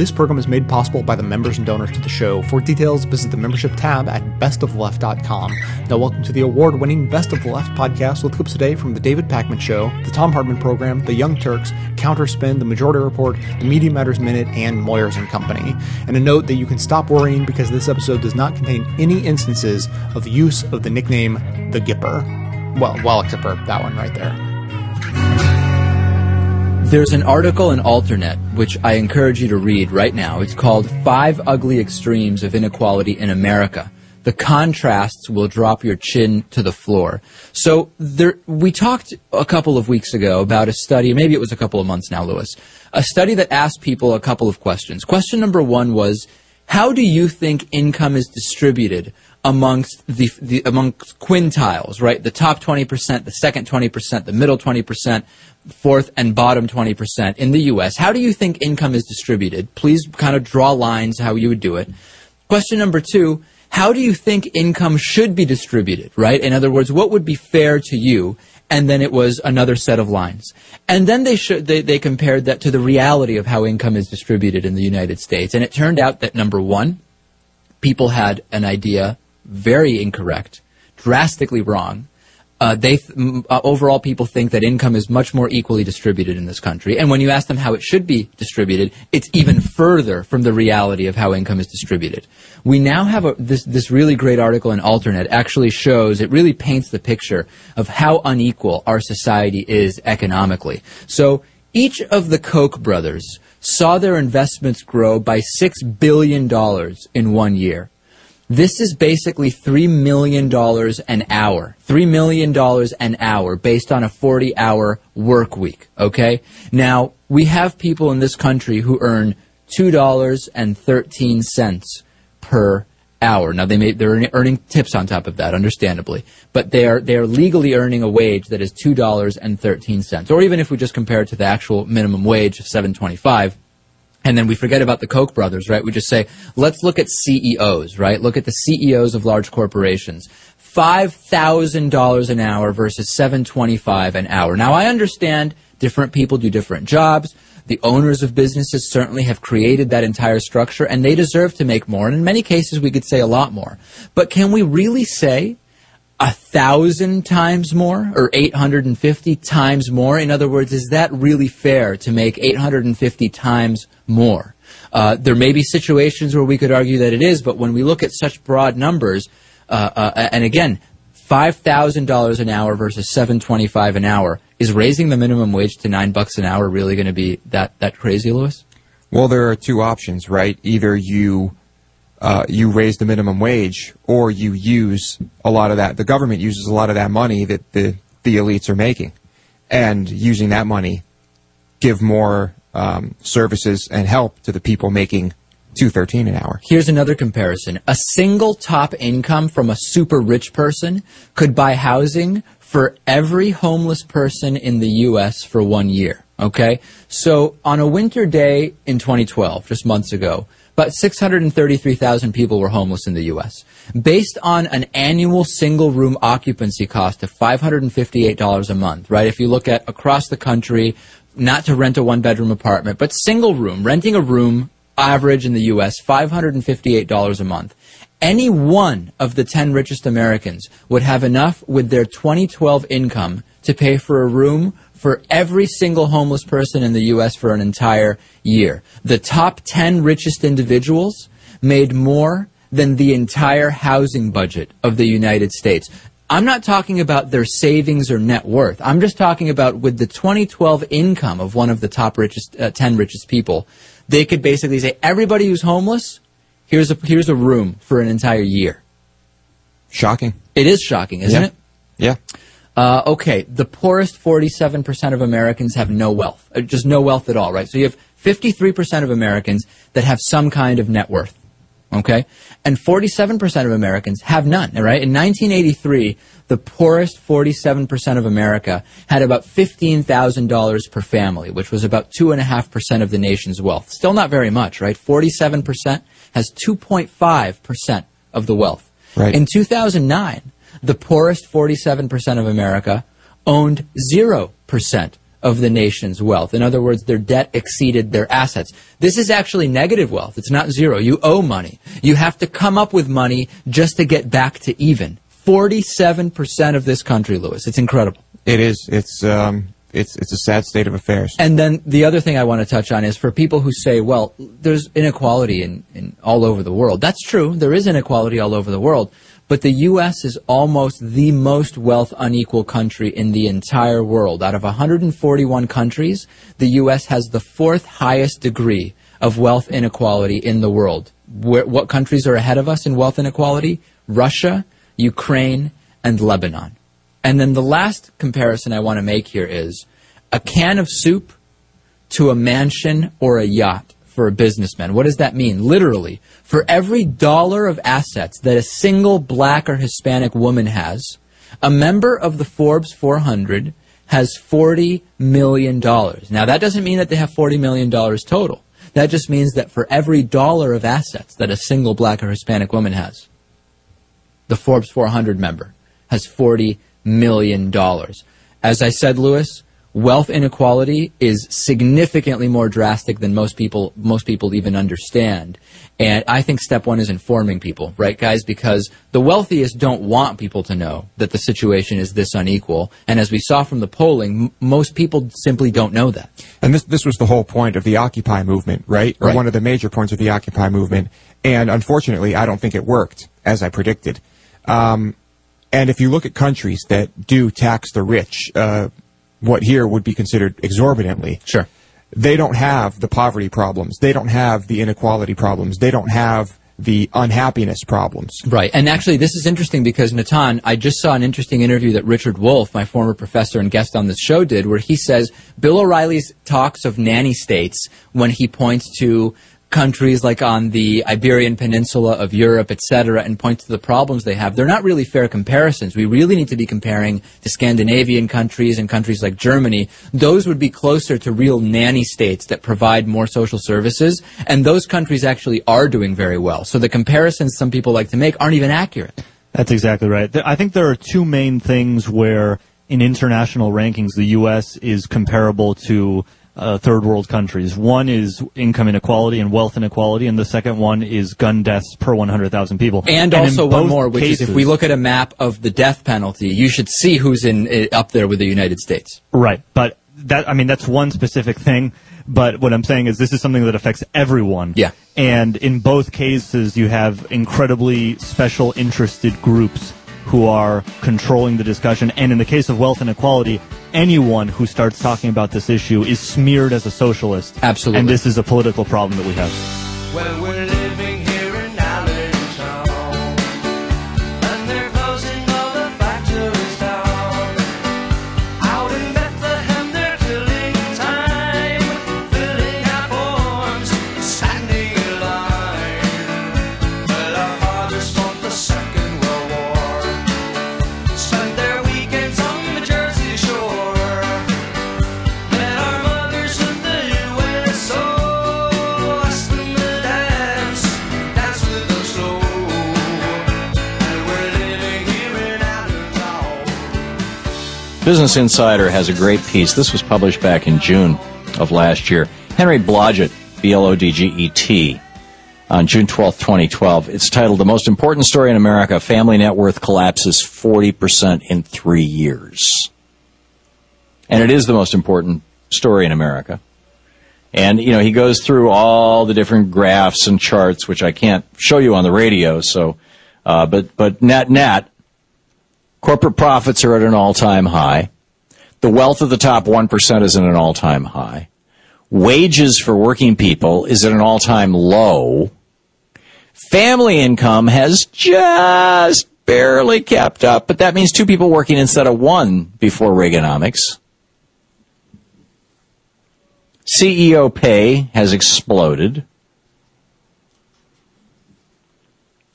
This program is made possible by the members and donors to the show. For details, visit the membership tab at bestoftheleft.com. Now, welcome to the award winning Best of the Left podcast with clips today from The David Pakman Show, The Thom Hartmann Program, The Young Turks, Counterspin, The Majority Report, The Media Matters Minute, and Moyers and Company. And a note that you can stop worrying because this episode does not contain any instances of the use of the nickname The Gipper. Well, well, except for that one right there. There's an article in Alternet which I encourage you to read right now. It's called Five Ugly Extremes of Inequality in America. The contrasts will drop your chin to the floor. So there, we talked a couple of weeks ago about a study, maybe it was a couple of months now, Lewis, a study that asked people a couple of questions. Question number one was, how do you think income is distributed amongst the, the amongst quintiles, right? The top 20%, the second 20%, the middle 20%, fourth and bottom 20% in the US. How do you think income is distributed? Please kind of draw lines how you would do it. Question number 2, how do you think income should be distributed, right? In other words, what would be fair to you? And then it was another set of lines. And then they, sh- they, they compared that to the reality of how income is distributed in the United States. And it turned out that number one, people had an idea very incorrect, drastically wrong. Uh, they th- uh, overall people think that income is much more equally distributed in this country, and when you ask them how it should be distributed, it's even further from the reality of how income is distributed. We now have a, this this really great article in Alternet actually shows it really paints the picture of how unequal our society is economically. So each of the Koch brothers saw their investments grow by six billion dollars in one year. This is basically $3 million an hour. $3 million an hour based on a 40 hour work week. Okay? Now, we have people in this country who earn $2.13 per hour. Now they may they're earning tips on top of that, understandably, but they are they are legally earning a wage that is two dollars and thirteen cents. Or even if we just compare it to the actual minimum wage of seven twenty five, and then we forget about the Koch brothers, right? We just say, let's look at CEOs, right? Look at the CEOs of large corporations. $5,000 an hour versus 725 an hour. Now I understand different people do different jobs. The owners of businesses certainly have created that entire structure and they deserve to make more. And in many cases we could say a lot more. But can we really say a thousand times more or 850 times more? In other words, is that really fair to make 850 times more? Uh, there may be situations where we could argue that it is, but when we look at such broad numbers, uh, uh, and again, five thousand dollars an hour versus seven twenty-five an hour is raising the minimum wage to nine bucks an hour really going to be that that crazy, Lewis? Well, there are two options, right? Either you uh, you raise the minimum wage, or you use a lot of that. The government uses a lot of that money that the the elites are making, and using that money, give more um, services and help to the people making two thirteen an hour. Here's another comparison: a single top income from a super rich person could buy housing for every homeless person in the U.S. for one year. Okay, so on a winter day in 2012, just months ago about 633,000 people were homeless in the U.S. Based on an annual single room occupancy cost of $558 a month, right? If you look at across the country, not to rent a one bedroom apartment, but single room, renting a room average in the U.S., $558 a month. Any one of the 10 richest Americans would have enough with their 2012 income to pay for a room for every single homeless person in the U.S. for an entire year. The top 10 richest individuals made more than the entire housing budget of the United States. I'm not talking about their savings or net worth. I'm just talking about with the 2012 income of one of the top richest, uh, 10 richest people, they could basically say, everybody who's homeless, here's a, here's a room for an entire year. Shocking. It is shocking, isn't yeah. it? Uh, okay, the poorest 47% of Americans have no wealth, uh, just no wealth at all, right? So you have 53% of Americans that have some kind of net worth, okay? And 47% of Americans have none, right? In 1983, the poorest 47% of America had about $15,000 per family, which was about 2.5% of the nation's wealth. Still not very much, right? 47% has 2.5% of the wealth. Right. In 2009, the poorest 47% of America owned 0% of the nation's wealth. In other words, their debt exceeded their assets. This is actually negative wealth. It's not zero. You owe money. You have to come up with money just to get back to even. 47% of this country, Lewis. It's incredible. It is. It's um, it's it's a sad state of affairs. And then the other thing I want to touch on is for people who say, well, there's inequality in, in all over the world. That's true. There is inequality all over the world. But the U.S. is almost the most wealth unequal country in the entire world. Out of 141 countries, the U.S. has the fourth highest degree of wealth inequality in the world. Where, what countries are ahead of us in wealth inequality? Russia, Ukraine, and Lebanon. And then the last comparison I want to make here is a can of soup to a mansion or a yacht for a businessman. What does that mean? Literally, for every dollar of assets that a single black or Hispanic woman has, a member of the Forbes 400 has $40 million. Now, that doesn't mean that they have $40 million total. That just means that for every dollar of assets that a single black or Hispanic woman has, the Forbes 400 member has $40 million. As I said, Lewis, wealth inequality is significantly more drastic than most people most people even understand. And I think step one is informing people, right, guys? Because the wealthiest don't want people to know that the situation is this unequal. And as we saw from the polling, m- most people simply don't know that. And this this was the whole point of the Occupy movement, right? Or Right. one of the major points of the Occupy movement. And unfortunately, I don't think it worked as I predicted. Um, and if you look at countries that do tax the rich, uh, what here would be considered exorbitantly, Sure. they don't have the poverty problems. They don't have the inequality problems. They don't have the unhappiness problems. Right. And actually, this is interesting because, Natan, I just saw an interesting interview that Richard Wolff, my former professor and guest on this show, did, where he says Bill O'Reilly's talks of nanny states when he points to countries like on the Iberian Peninsula of Europe, et cetera, and points to the problems they have, they're not really fair comparisons. We really need to be comparing to Scandinavian countries and countries like Germany. Those would be closer to real nanny states that provide more social services, and those countries actually are doing very well. So the comparisons some people like to make aren't even accurate. That's exactly right. I think there are two main things where, in international rankings, the U.S. is comparable to uh, third world countries. One is income inequality and wealth inequality, and the second one is gun deaths per 100,000 people. And, in also one more, which is if we look at a map of the death penalty, you should see who's in uh, up there with the United States. Right, but that I mean that's one specific thing. But what I'm saying is this is something that affects everyone. Yeah. And in both cases, you have incredibly special interested groups who are controlling the discussion. And in the case of wealth inequality, anyone who starts talking about this issue is smeared as a socialist. Absolutely. And this is a political problem that we have. Business Insider has a great piece. This was published back in June of last year. Henry Blodget, B L O D G E T, on June twelfth, 2012. It's titled The Most Important Story in America Family Net Worth Collapses 40% in Three Years. And it is the most important story in America. And, you know, he goes through all the different graphs and charts, which I can't show you on the radio, so, uh, but, but net net, Corporate profits are at an all-time high. The wealth of the top 1% is at an all-time high. Wages for working people is at an all-time low. Family income has just barely kept up, but that means two people working instead of one before Reaganomics. CEO pay has exploded.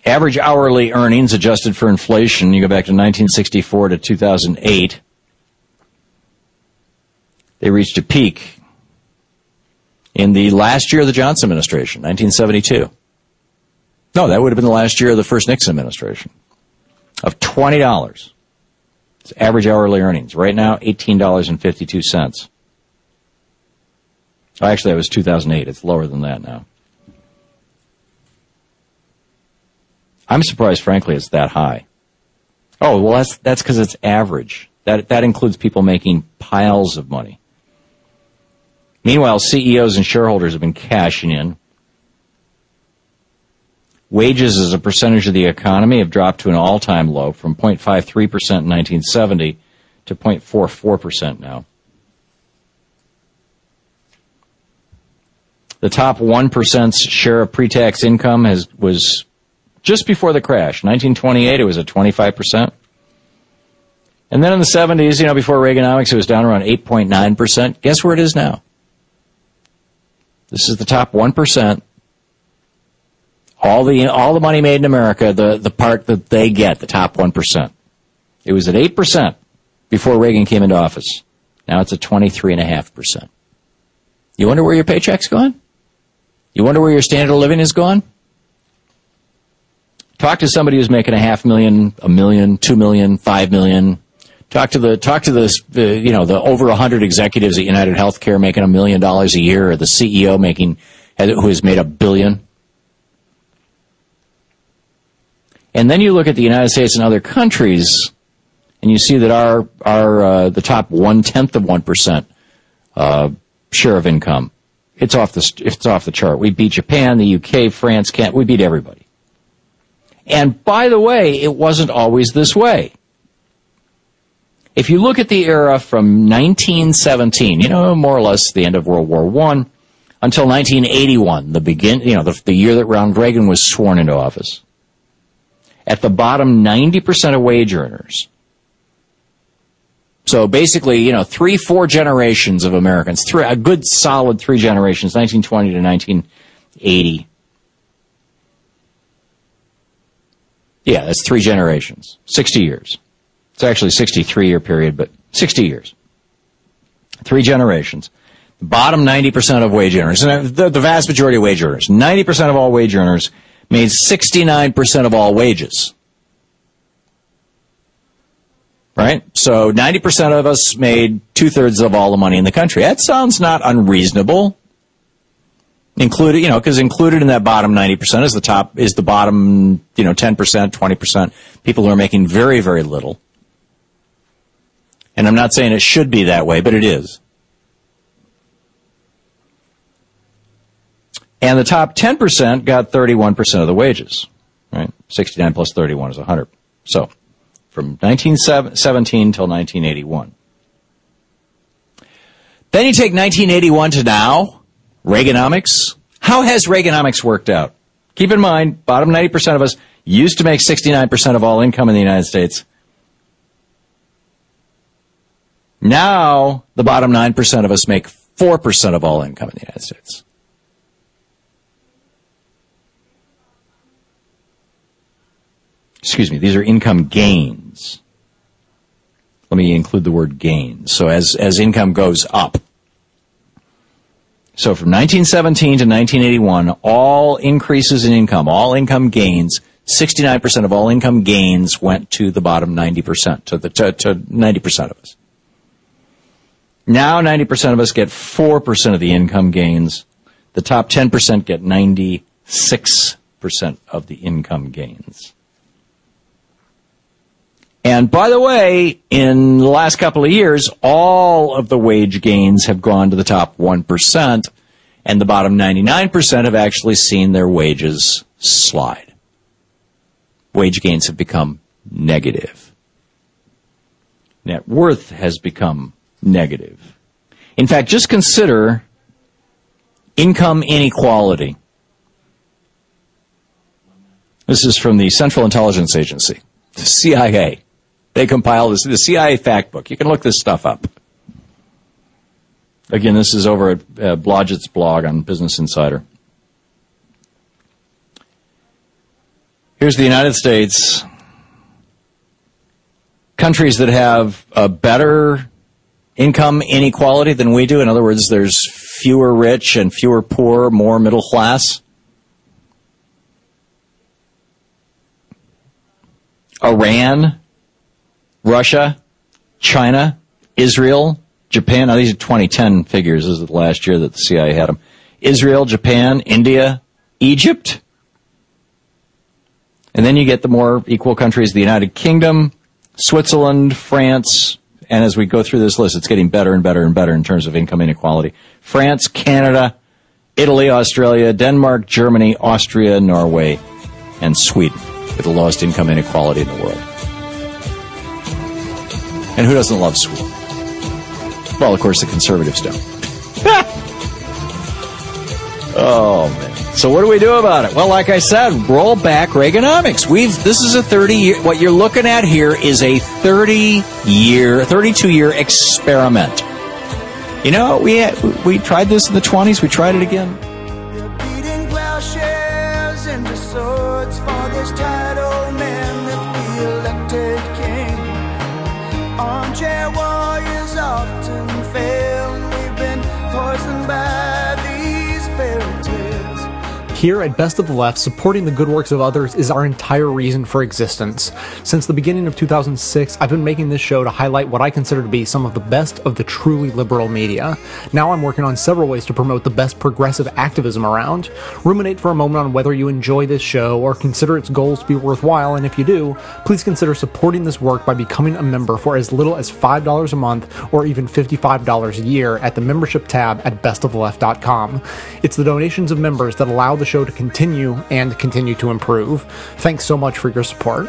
Average hourly earnings adjusted for inflation, you go back to 1964 to 2008, they reached a peak in the last year of the Johnson administration, 1972. No, that would have been the last year of the first Nixon administration, of $20. It's average hourly earnings. Right now, $18.52. Oh, actually, that was 2008. It's lower than that now. I'm surprised, frankly, it's that high. Oh, well, that's that's because it's average. That that includes people making piles of money. Meanwhile, CEOs and shareholders have been cashing in. Wages as a percentage of the economy have dropped to an all-time low from 0.53% in 1970 to 0.44% now. The top 1%'s share of pre-tax income has was just before the crash. 1928, it was at 25%. And then in the 70s, you know, before Reaganomics, it was down around 8.9%. Guess where it is now? This is the top 1%. All the, all the money made in America, the, the part that they get, the top 1%. It was at 8% before Reagan came into office. Now it's at 23.5%. You wonder where your paycheck's gone? You wonder where your standard of living is gone? Talk to somebody who's making a half million, a million, two million, five million. Talk to the talk to the you know the over hundred executives at United Healthcare making a million dollars a year, or the CEO making who has made a billion. And then you look at the United States and other countries, and you see that our our uh, the top one tenth of one percent uh, share of income, it's off the it's off the chart. We beat Japan, the UK, France, can't we beat everybody. And by the way, it wasn't always this way. If you look at the era from 1917, you know, more or less the end of World War One, until 1981, the begin, you know, the, the year that Ronald Reagan was sworn into office. At the bottom, 90% of wage earners. So basically, you know, three, four generations of Americans, three, a good solid three generations, 1920 to 1980. Yeah, that's three generations, 60 years. It's actually a 63 year period, but 60 years. Three generations. The bottom 90% of wage earners, and the, the vast majority of wage earners, 90% of all wage earners made 69% of all wages. Right? So 90% of us made two thirds of all the money in the country. That sounds not unreasonable. Included, you know, because included in that bottom 90% is the top, is the bottom, you know, 10%, 20%, people who are making very, very little. And I'm not saying it should be that way, but it is. And the top 10% got 31% of the wages, right? 69 plus 31 is 100. So, from 1917 till 1981. Then you take 1981 to now, Reaganomics. How has Reaganomics worked out? Keep in mind, bottom 90% of us used to make 69% of all income in the United States. Now, the bottom 9% of us make 4% of all income in the United States. Excuse me, these are income gains. Let me include the word gains. So as, as income goes up. So from 1917 to 1981, all increases in income, all income gains, 69% of all income gains went to the bottom 90%, to the, to, to 90% of us. Now 90% of us get 4% of the income gains. The top 10% get 96% of the income gains. And by the way, in the last couple of years, all of the wage gains have gone to the top 1%, and the bottom 99% have actually seen their wages slide. Wage gains have become negative. Net worth has become negative. In fact, just consider income inequality. This is from the Central Intelligence Agency, the CIA. They compile this, the CIA fact book. You can look this stuff up. Again, this is over at uh, Blodget's blog on Business Insider. Here's the United States. Countries that have a better income inequality than we do. In other words, there's fewer rich and fewer poor, more middle class. Iran, Russia, China, Israel, Japan. Now these are 2010 figures. This is the last year that the CIA had them. Israel, Japan, India, Egypt. And then you get the more equal countries, the United Kingdom, Switzerland, France, and as we go through this list, it's getting better and better and better in terms of income inequality. France, Canada, Italy, Australia, Denmark, Germany, Austria, Norway, and Sweden with the lowest income inequality in the world. And who doesn't love Sweden? Well, of course, the conservatives don't. oh man. So what do we do about it? Well, like I said, roll back Reaganomics. We've this is a 30 year what you're looking at here is a 30 year, 32 year experiment. You know, we we tried this in the 20s, we tried it again. Here at Best of the Left, supporting the good works of others is our entire reason for existence. Since the beginning of 2006, I've been making this show to highlight what I consider to be some of the best of the truly liberal media. Now I'm working on several ways to promote the best progressive activism around. Ruminate for a moment on whether you enjoy this show or consider its goals to be worthwhile, and if you do, please consider supporting this work by becoming a member for as little as $5 a month or even $55 a year at the membership tab at bestofleft.com. It's the donations of members that allow the show to continue and continue to improve. Thanks so much for your support.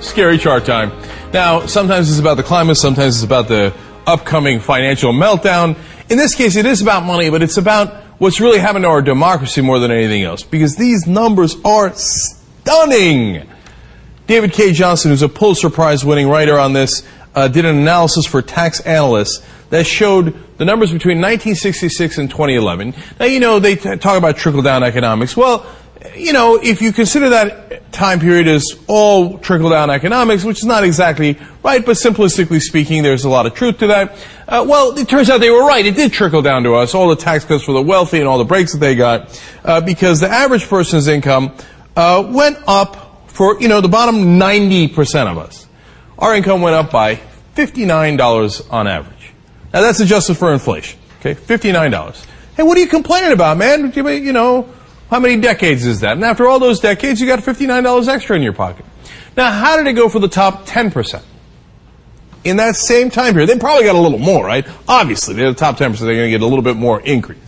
Scary chart time. Now, sometimes it's about the climate, sometimes it's about the upcoming financial meltdown. In this case, it is about money, but it's about what's really happened to our democracy more than anything else, because these numbers are stunning. David Cay Johnston, who's a Pulitzer Prize winning writer on this, uh, did an analysis for tax analysts that showed the numbers between 1966 and 2011. Now, you know, they t- talk about trickle down economics. Well, you know, if you consider that time period as all trickle down economics, which is not exactly right, but simplistically speaking, there's a lot of truth to that. Uh, well, it turns out they were right. It did trickle down to us, all the tax cuts for the wealthy and all the breaks that they got, uh, because the average person's income uh, went up for, you know, the bottom 90% of us. Our income went up by $59 on average. Now that's adjusted for inflation. Okay, $59. Hey, what are you complaining about, man? You know, how many decades is that? And after all those decades, you got $59 extra in your pocket. Now, how did it go for the top 10%? In that same time period, they probably got a little more, right? Obviously, they're the top 10%, they're going to get a little bit more increase.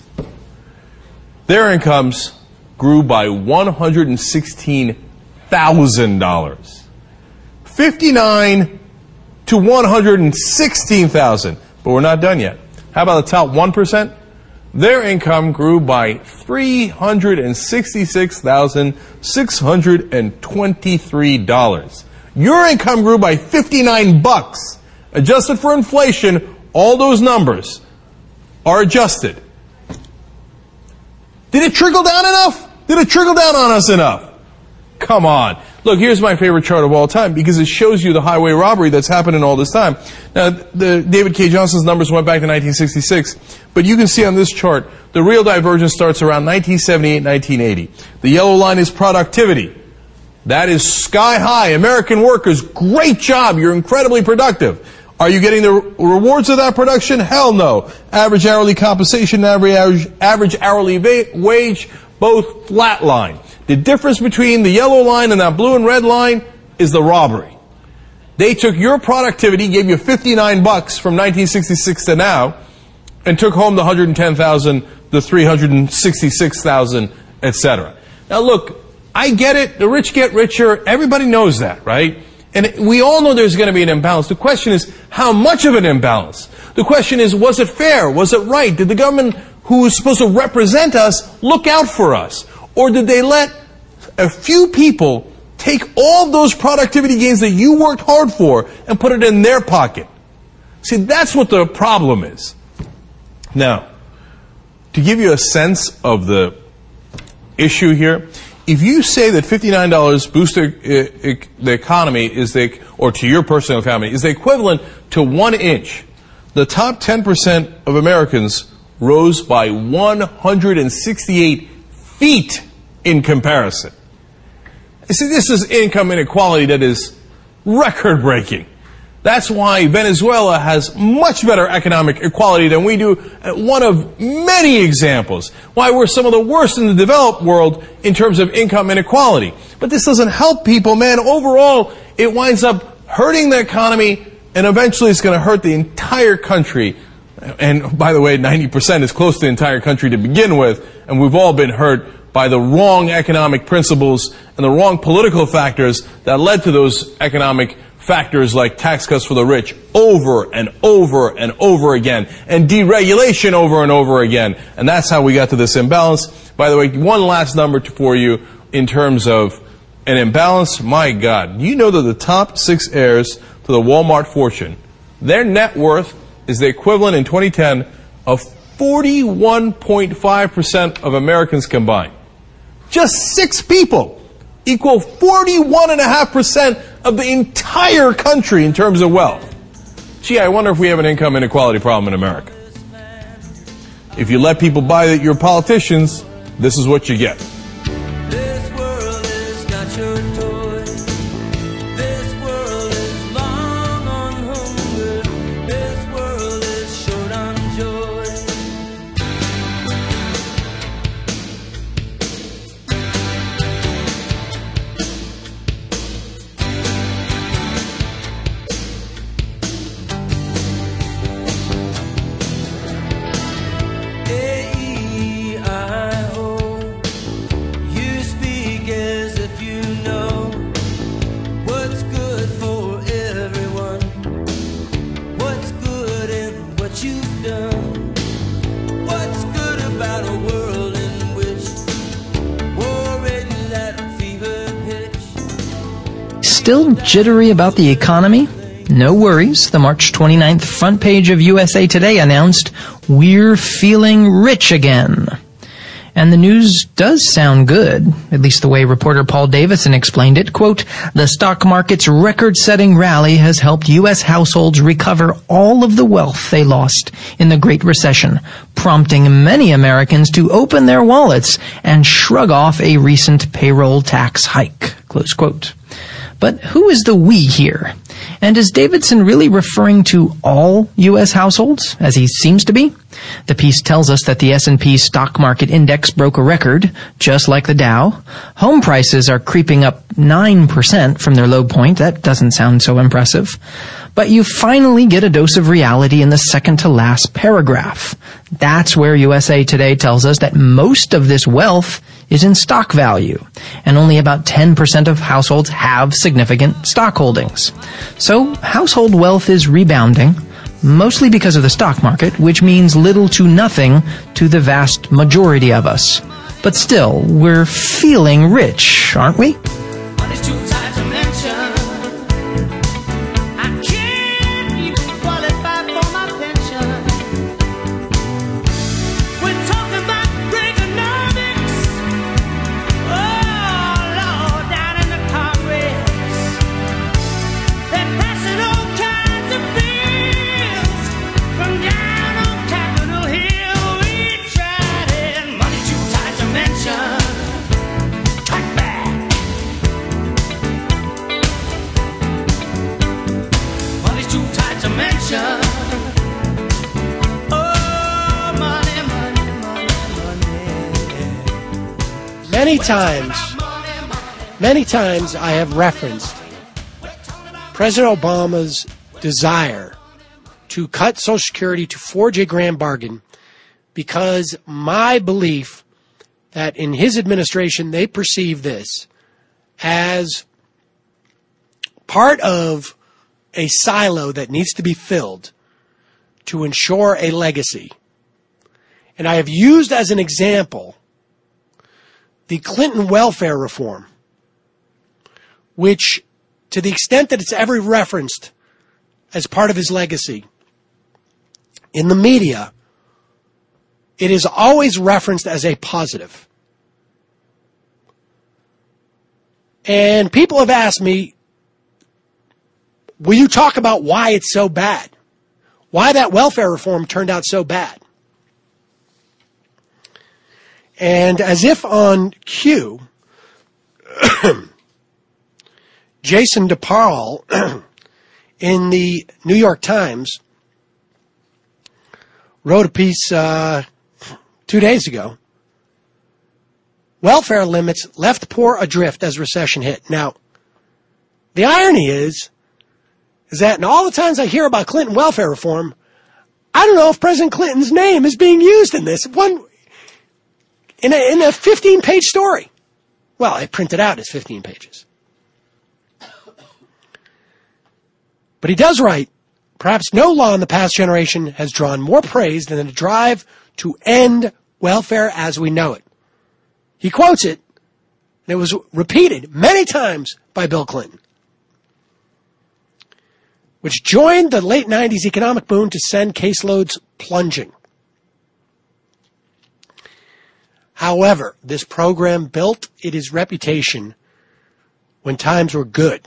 Their incomes grew by $116,000. 59 to 116,000. But we're not done yet. How about the top 1%? Their income grew by $366,623. Your income grew by 59 bucks. Adjusted for inflation, all those numbers are adjusted. Did it trickle down enough? Did it trickle down on us enough? Come on. Look, here's my favorite chart of all time because it shows you the highway robbery that's happened in all this time. Now, the David Cay Johnston's numbers went back to 1966, but you can see on this chart the real divergence starts around 1978, 1980. The yellow line is productivity. That is sky high. American workers, great job. You're incredibly productive. Are you getting the rewards of that production? Hell no. Average hourly compensation, average, average hourly va- wage, both flatline. The difference between the yellow line and that blue and red line is the robbery. They took your productivity, gave you 59 bucks from 1966 to now, and took home the 110,000, the 366,000, etc. Now look, I get it. The rich get richer. Everybody knows that, right? And we all know there's going to be an imbalance. The question is, how much of an imbalance? The question is, was it fair? Was it right? Did the government who is supposed to represent us look out for us? Or did they let a few people take all those productivity gains that you worked hard for and put it in their pocket? See, that's what the problem is. Now, to give you a sense of the issue here, if you say that $59 boosts the, uh, the economy is the, or to your personal economy, is the equivalent to one inch, the top 10% of Americans rose by 168 feet in comparison. You see, this is income inequality that is record breaking. That's why Venezuela has much better economic equality than we do. Uh, One of many examples why we're some of the worst in the developed world in terms of income inequality. But this doesn't help people, man. Overall, it winds up hurting the economy and eventually it's going to hurt the entire country. And by the way, 90% is close to the entire country to begin with, and we've all been hurt by the wrong economic principles and the wrong political factors that led to those economic factors like tax cuts for the rich over and over and over again, and deregulation over and over again. And that's how we got to this imbalance. By the way, one last number for you in terms of an imbalance. My God, you know that the top six heirs to the Walmart fortune, their net worth is the equivalent in 2010 of 41.5% of Americans combined. Just six people equal 41.5% of the entire country in terms of wealth. Gee, I wonder if we have an income inequality problem in America. If you let people buy that you're politicians, this is what you get. Jittery about the economy? No worries. The March 29th front page of USA Today announced, We're feeling rich again. And the news does sound good, at least the way reporter Paul Davidson explained it. Quote, the stock market's record-setting rally has helped U.S. households recover all of the wealth they lost in the Great Recession, prompting many Americans to open their wallets and shrug off a recent payroll tax hike. Close quote. But who is the we here? And is Davidson really referring to all U.S. households, as he seems to be? The piece tells us that the S&P stock market index broke a record, just like the Dow. Home prices are creeping up 9% from their low point. That doesn't sound so impressive. But you finally get a dose of reality in the second to last paragraph. That's where USA Today tells us that most of this wealth is in stock value, and only about 10% of households have significant stock holdings. So, household wealth is rebounding, mostly because of the stock market, which means little to nothing to the vast majority of us. But still, we're feeling rich, aren't we? Many times, many times I have referenced President Obama's desire to cut Social Security to forge a grand bargain because my belief that in his administration they perceive this as part of a silo that needs to be filled to ensure a legacy. And I have used as an example the Clinton welfare reform, which, to the extent that it's ever referenced as part of his legacy in the media, it is always referenced as a positive. And people have asked me, will you talk about why it's so bad? Why that welfare reform turned out so bad? And as if on cue, Jason DeParle in the New York Times wrote a piece uh, two days ago. Welfare limits left poor adrift as recession hit. Now, the irony is, is that in all the times I hear about Clinton welfare reform, I don't know if President Clinton's name is being used in this one in a in a 15 page story. Well, I printed out as 15 pages. But he does write, perhaps no law in the past generation has drawn more praise than the drive to end welfare as we know it. He quotes it, and it was repeated many times by Bill Clinton, which joined the late 90s economic boom to send caseloads plunging. However, this program built its reputation when times were good.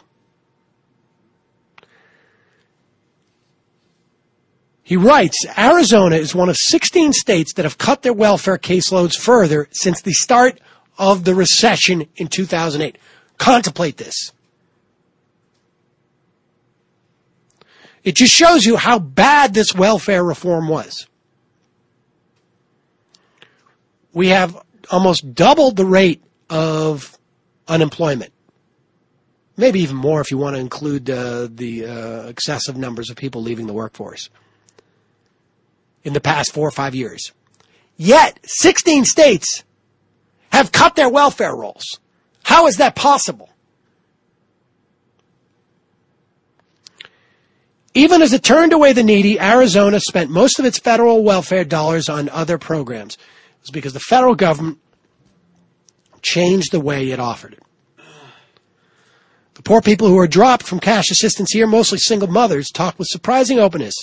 He writes, Arizona is one of 16 states that have cut their welfare caseloads further since the start of the recession in 2008. Contemplate this. It just shows you how bad this welfare reform was. We have almost doubled the rate of unemployment. Maybe even more if you want to include uh, the uh, excessive numbers of people leaving the workforce in the past four or five years. Yet, 16 states have cut their welfare rolls. How is that possible? Even as it turned away the needy, Arizona spent most of its federal welfare dollars on other programs. Was because the federal government changed the way it offered it. The poor people who are dropped from cash assistance here, mostly single mothers, talk with surprising openness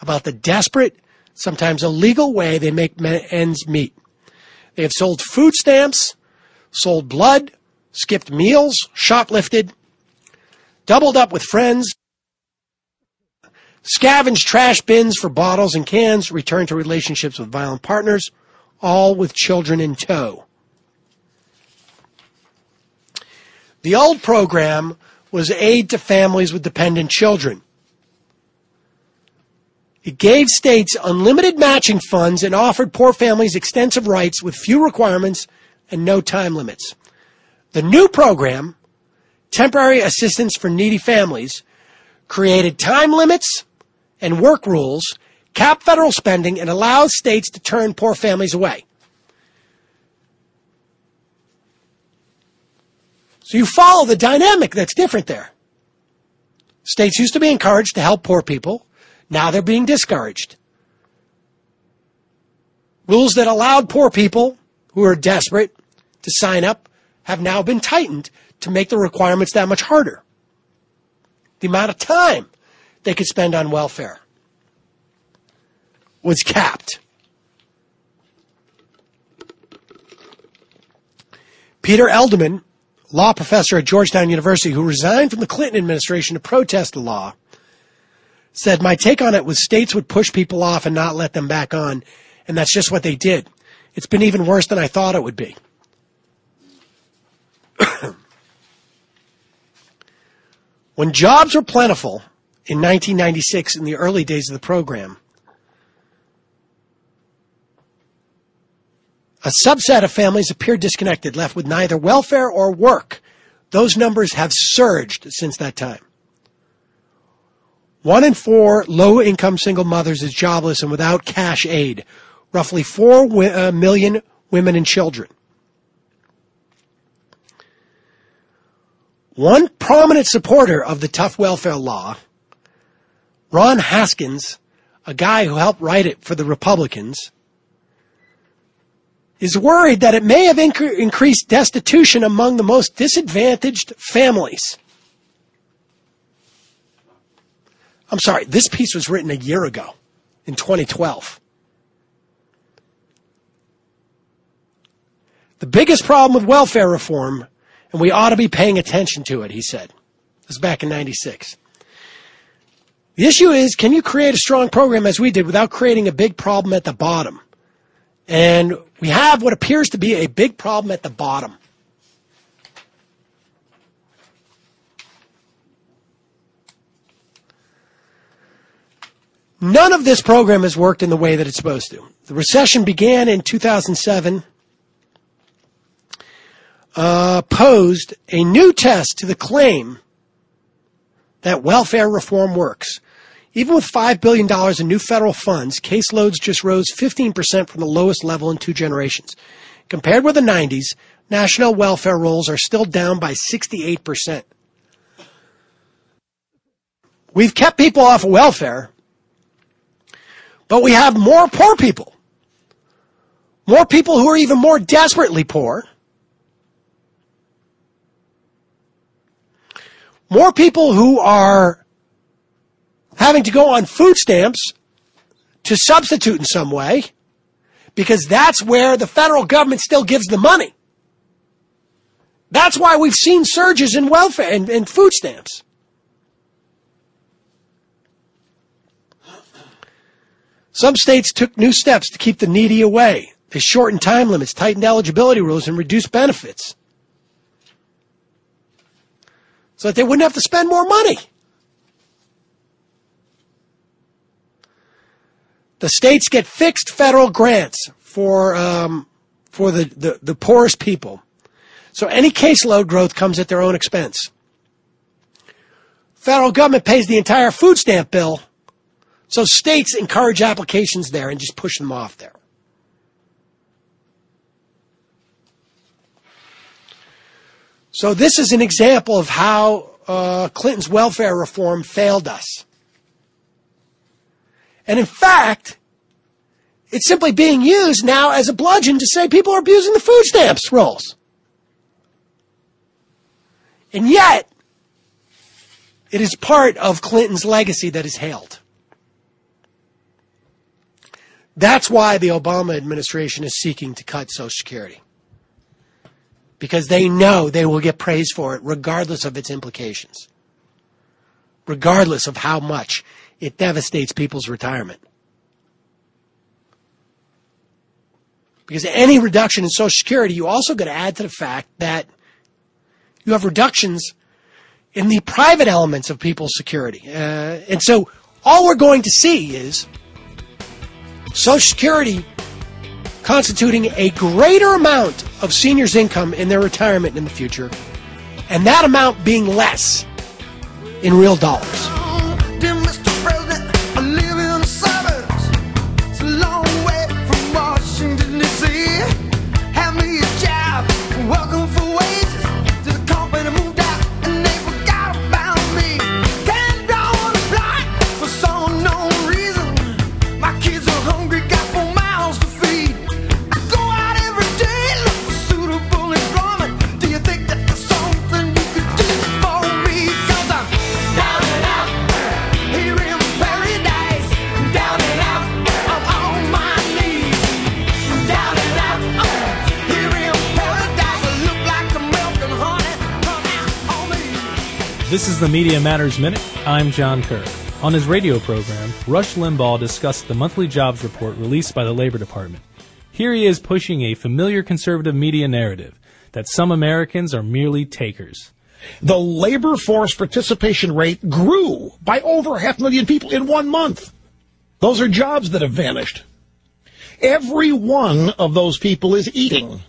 about the desperate sometimes illegal way they make ends meet. They have sold food stamps, sold blood, skipped meals, shoplifted, doubled up with friends, scavenged trash bins for bottles and cans, returned to relationships with violent partners, all with children in tow. The old program was aid to families with dependent children. It gave states unlimited matching funds and offered poor families extensive rights with few requirements and no time limits. The new program, Temporary Assistance for Needy Families, created time limits and work rules, capped federal spending, and allow states to turn poor families away. So you follow the dynamic that's different there. States used to be encouraged to help poor people. Now they're being discouraged. Rules that allowed poor people who are desperate to sign up have now been tightened to make the requirements that much harder. The amount of time they could spend on welfare was capped. Peter Edelman, law professor at Georgetown University, who resigned from the Clinton administration to protest the law, said, My take on it was states would push people off and not let them back on, and that's just what they did. It's been even worse than I thought it would be. when jobs were plentiful in 1996 in the early days of the program, a subset of families appeared disconnected, left with neither welfare or work. Those numbers have surged since that time. One in four low income single mothers is jobless and without cash aid. Roughly four uh, million women and children. One prominent supporter of the tough welfare law, Ron Haskins, a guy who helped write it for the Republicans, is worried that it may have inc- increased destitution among the most disadvantaged families. I'm sorry, this piece was written a year ago in 2012. The biggest problem with welfare reform, and we ought to be paying attention to it, he said. This was back in 96. The issue is, can you create a strong program as we did without creating a big problem at the bottom? And We have what appears to be a big problem at the bottom. None of this program has worked in the way that it's supposed to. The recession began in 2007, uh, posed a new test to the claim that welfare reform works. Even with $5 billion in new federal funds, caseloads just rose 15% from the lowest level in two generations. Compared with the 90s, national welfare rolls are still down by 68%. We've kept people off of welfare, but we have more poor people. More people who are even more desperately poor. More people who are having to go on food stamps to substitute in some way because that's where the federal government still gives the money. That's why we've seen surges in welfare and, and food stamps. Some states took new steps to keep the needy away. They shortened time limits, tightened eligibility rules, and reduced benefits. So that they wouldn't have to spend more money. The states get fixed federal grants for um, for the, the, the poorest people. So any caseload growth comes at their own expense. Federal government pays the entire food stamp bill, so states encourage applications there and just push them off there. So this is an example of how uh, Clinton's welfare reform failed us. And in fact, it's simply being used now as a bludgeon to say people are abusing the food stamps rolls. And yet, it is part of Clinton's legacy that is hailed. That's why the Obama administration is seeking to cut Social Security. Because they know they will get praise for it regardless of its implications. Regardless of how much it devastates people's retirement. Because any reduction in Social Security, you also got to add to the fact that you have reductions in the private elements of people's security. Uh, and so all we're going to see is Social Security constituting a greater amount of seniors' income in their retirement in the future, and that amount being less in real dollars. This is the Media Matters Minute. I'm John Kerr. On his radio program, Rush Limbaugh discussed the monthly jobs report released by the Labor Department. Here he is pushing a familiar conservative media narrative that some Americans are merely takers. The labor force participation rate grew by over half a million people in one month. Those are jobs that have vanished. Every one of those people is eating,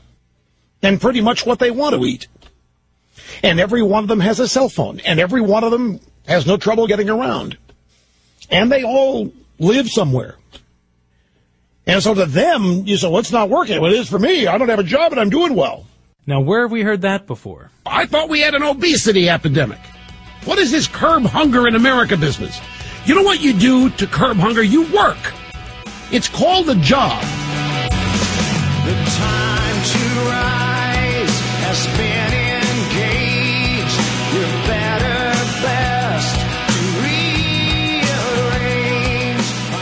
and pretty much what they want to eat. And every one of them has a cell phone, and every one of them has no trouble getting around. And they all live somewhere. And so to them, you say, well, it's not working. Well, it is for me. I don't have a job and I'm doing well. Now, where have we heard that before? I thought we had an obesity epidemic. What is this curb hunger in America business? You know what you do to curb hunger? You work. It's called a job. The time to rise has been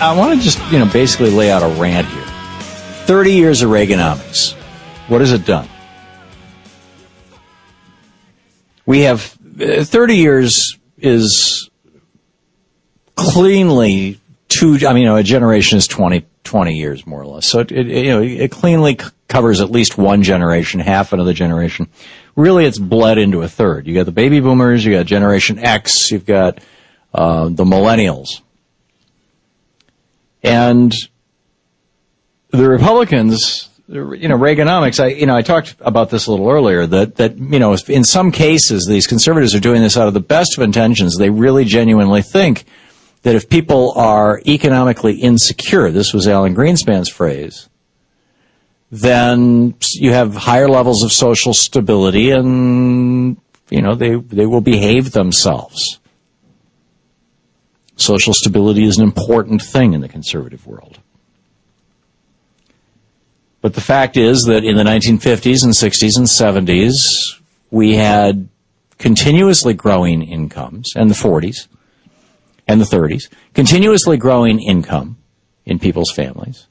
I want to just, you know, basically lay out a rant here. 30 years of Reaganomics. What has it done? We have uh, 30 years is cleanly two, I mean, you know, a generation is 20, 20 years more or less. So it, it you know, it cleanly c- covers at least one generation, half another generation. Really, it's bled into a third. You got the baby boomers, you got Generation X, you've got uh, the millennials. And the Republicans, you know, Reaganomics, I, you know, I talked about this a little earlier that, that, you know, in some cases, these conservatives are doing this out of the best of intentions. They really genuinely think that if people are economically insecure, this was Alan Greenspan's phrase, then you have higher levels of social stability and, you know, they, they will behave themselves. Social stability is an important thing in the conservative world. But the fact is that in the 1950s and 60s and 70s, we had continuously growing incomes, and the 40s and the 30s, continuously growing income in people's families.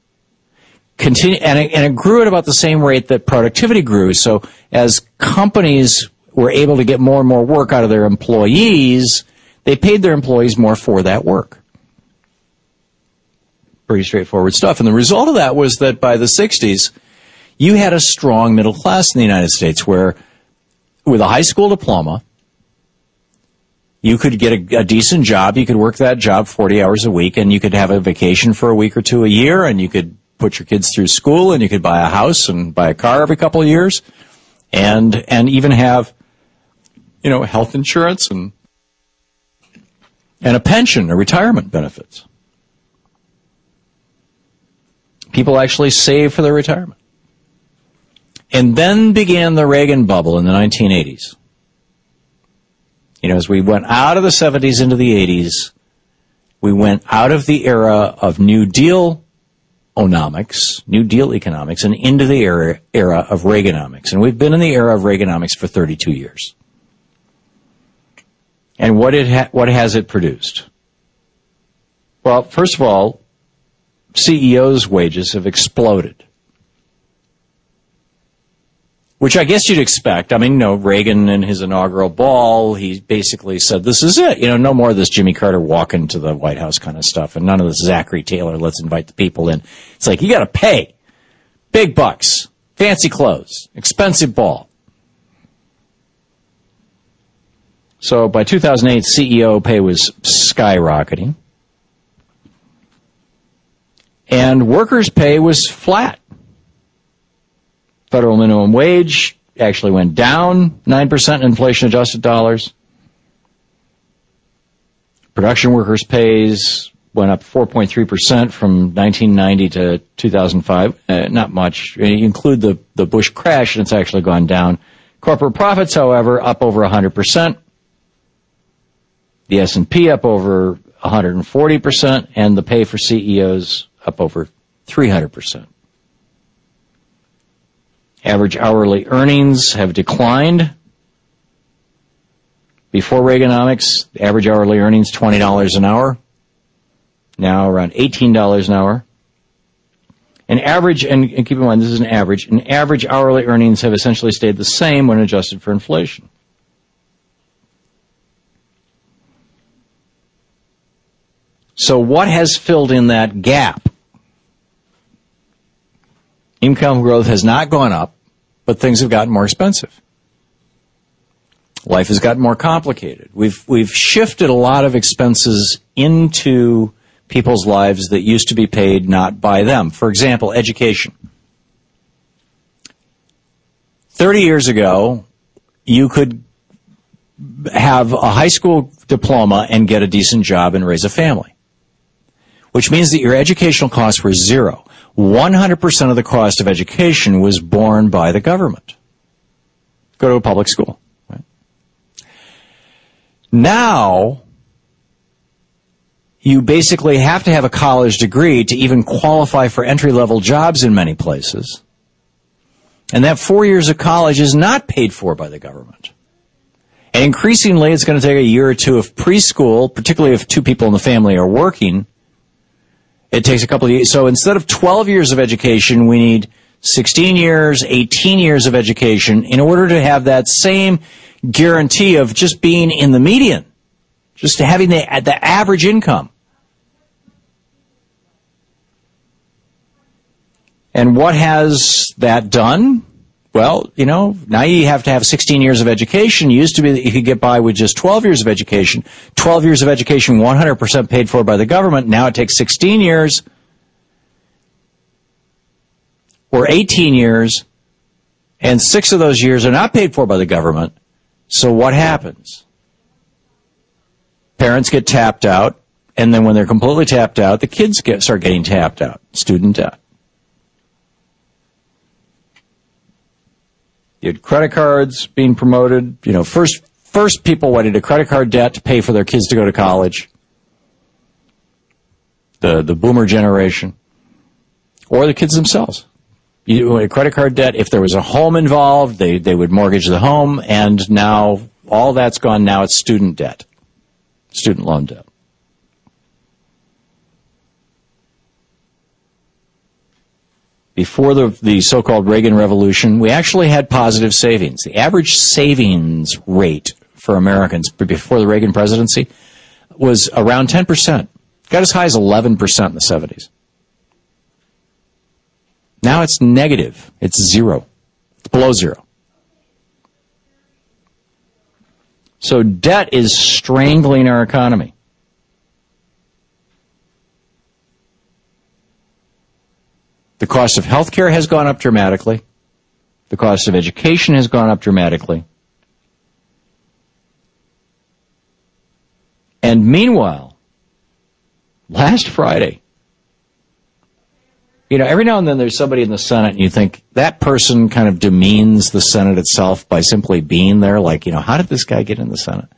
And, it, and it grew at about the same rate that productivity grew. So as companies were able to get more and more work out of their employees, they paid their employees more for that work. Pretty straightforward stuff. And the result of that was that by the 60s, you had a strong middle class in the United States where, with a high school diploma, you could get a, a, decent job. You could work that job 40 hours a week and you could have a vacation for a week or two a year and you could put your kids through school and you could buy a house and buy a car every couple of years and, and even have, you know, health insurance and, and a pension or retirement benefits. People actually save for their retirement. And then began the Reagan bubble in the 1980s. You know, as we went out of the 70s into the 80s, we went out of the era of New Deal onomics, New Deal economics, and into the era, era of Reaganomics. And we've been in the era of Reaganomics for 32 years. And what it ha- what has it produced? Well, first of all, CEOs' wages have exploded which I guess you'd expect. I mean, you know, Reagan in his inaugural ball, he basically said, this is it. You know, no more of this Jimmy Carter walking to the White House kind of stuff and none of this Zachary Taylor, let's invite the people in. It's like, you gotta pay. Big bucks. Fancy clothes. Expensive ball. So by 2008, CEO pay was skyrocketing. And workers' pay was flat. Federal minimum wage actually went down 9% in inflation adjusted dollars. Production workers' pays went up 4.3% from 1990 to 2005. Uh, not much. You include the, the Bush crash and it's actually gone down. Corporate profits, however, up over 100%. The S&P up over 140% and the pay for CEOs up over 300%. Average hourly earnings have declined. Before Reaganomics, average hourly earnings $20 an hour. Now around $18 an hour. An average, and, and keep in mind this is an average, an average hourly earnings have essentially stayed the same when adjusted for inflation. So what has filled in that gap? Income growth has not gone up, but things have gotten more expensive. Life has gotten more complicated. We've, we've shifted a lot of expenses into people's lives that used to be paid not by them. For example, education. 30 years ago, you could have a high school diploma and get a decent job and raise a family. Which means that your educational costs were zero. 100% of the cost of education was borne by the government. Go to a public school. Right? Now, you basically have to have a college degree to even qualify for entry level jobs in many places. And that four years of college is not paid for by the government. And increasingly, it's going to take a year or two of preschool, particularly if two people in the family are working. It takes a couple of years. So instead of 12 years of education, we need 16 years, 18 years of education in order to have that same guarantee of just being in the median, just having the, the average income. And what has that done? Well, you know, now you have to have 16 years of education. It used to be that you could get by with just 12 years of education. 12 years of education, 100% paid for by the government. Now it takes 16 years or 18 years, and six of those years are not paid for by the government. So what happens? Parents get tapped out, and then when they're completely tapped out, the kids get, start getting tapped out. Student debt. You had credit cards being promoted. You know, first first people went into credit card debt to pay for their kids to go to college. The the boomer generation, or the kids themselves. You had credit card debt. If there was a home involved, they they would mortgage the home, and now all that's gone. Now it's student debt, student loan debt. Before the, the so-called Reagan Revolution, we actually had positive savings. The average savings rate for Americans before the Reagan presidency was around 10%. Got as high as 11% in the 70s. Now it's negative. It's zero. It's below zero. So debt is strangling our economy. The cost of healthcare has gone up dramatically. The cost of education has gone up dramatically. And meanwhile, last Friday, you know, every now and then there's somebody in the Senate and you think that person kind of demeans the Senate itself by simply being there. Like, you know, how did this guy get in the Senate?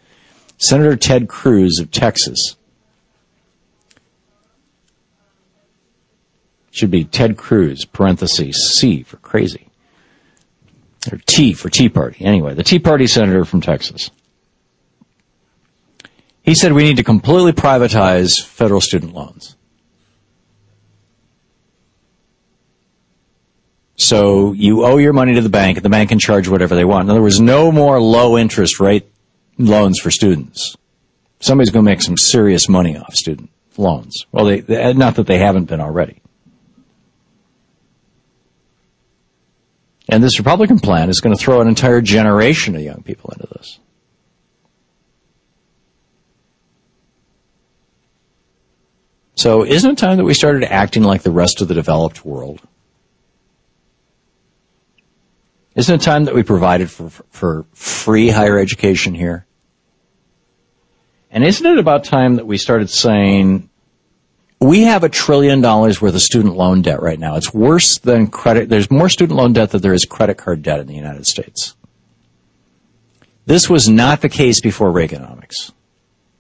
Senator Ted Cruz of Texas Should be Ted Cruz, parentheses, C for crazy. Or T for Tea Party. Anyway, the Tea Party senator from Texas. He said we need to completely privatize federal student loans. So you owe your money to the bank, and the bank can charge whatever they want. In other words, no more low interest rate loans for students. Somebody's going to make some serious money off student loans. Well, they, they, not that they haven't been already. And this Republican plan is going to throw an entire generation of young people into this. So isn't it time that we started acting like the rest of the developed world? Isn't it time that we provided for, for free higher education here? And isn't it about time that we started saying, we have a trillion dollars worth of student loan debt right now. It's worse than credit. There's more student loan debt than there is credit card debt in the United States. This was not the case before Reaganomics.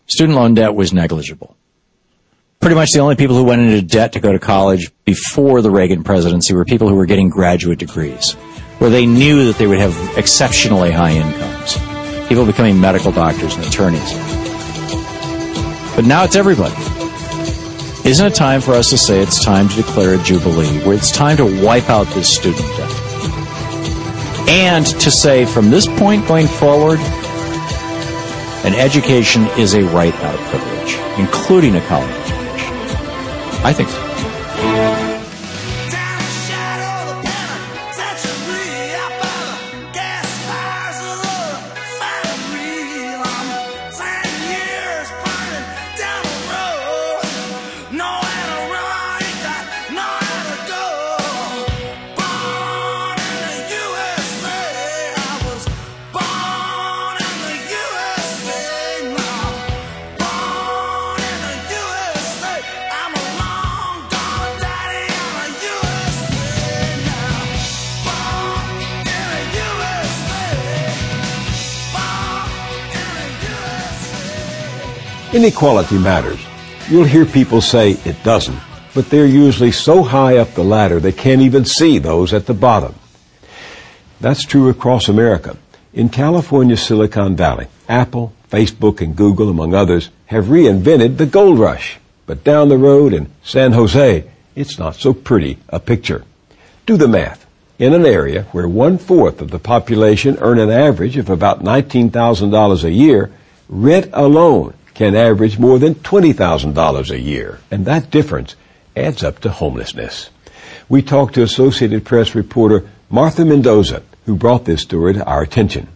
Student loan debt was negligible. Pretty much the only people who went into debt to go to college before the Reagan presidency were people who were getting graduate degrees, where they knew that they would have exceptionally high incomes. People becoming medical doctors and attorneys. But now it's everybody. Isn't it time for us to say it's time to declare a jubilee, where it's time to wipe out this student debt? And to say from this point going forward, an education is a right, not a privilege, including a college education. I think so. Inequality matters. You'll hear people say it doesn't, but they're usually so high up the ladder they can't even see those at the bottom. That's true across America. In California's Silicon Valley, Apple, Facebook, and Google, among others, have reinvented the gold rush. But down the road in San Jose, it's not so pretty a picture. Do the math. In an area where one fourth of the population earn an average of about $19,000 a year, rent alone can average more than $20,000 a year. And that difference adds up to homelessness. We talked to Associated Press reporter Martha Mendoza, who brought this story to our attention.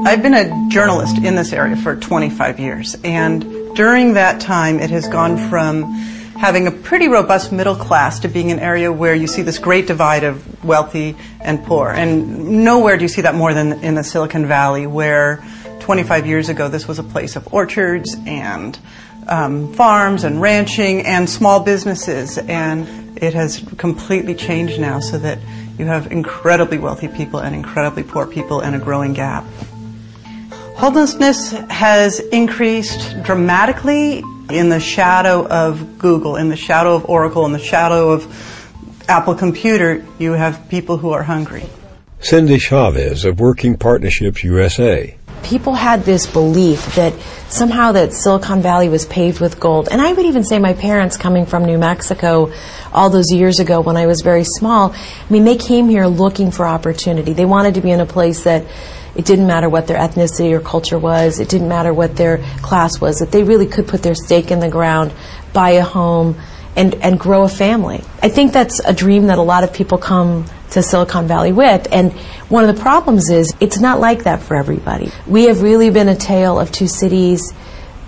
I've been a journalist in this area for 25 years, and during that time, it has gone from having a pretty robust middle class to being an area where you see this great divide of wealthy and poor. And nowhere do you see that more than in the Silicon Valley, where 25 years ago this was a place of orchards and um, farms and ranching and small businesses. And it has completely changed now so that you have incredibly wealthy people and incredibly poor people and a growing gap. Homelessness has increased dramatically in the shadow of Google, in the shadow of Oracle, in the shadow of Apple Computer. You have people who are hungry. Cindy Chavez of Working Partnerships USA. People had this belief that somehow that Silicon Valley was paved with gold. And I would even say my parents coming from New Mexico all those years ago when I was very small, I mean they came here looking for opportunity. They wanted to be in a place that it didn't matter what their ethnicity or culture was, it didn't matter what their class was, that they really could put their stake in the ground, buy a home, and, and grow a family. I think that's a dream that a lot of people come to Silicon Valley with. And one of the problems is it's not like that for everybody. We have really been a tale of two cities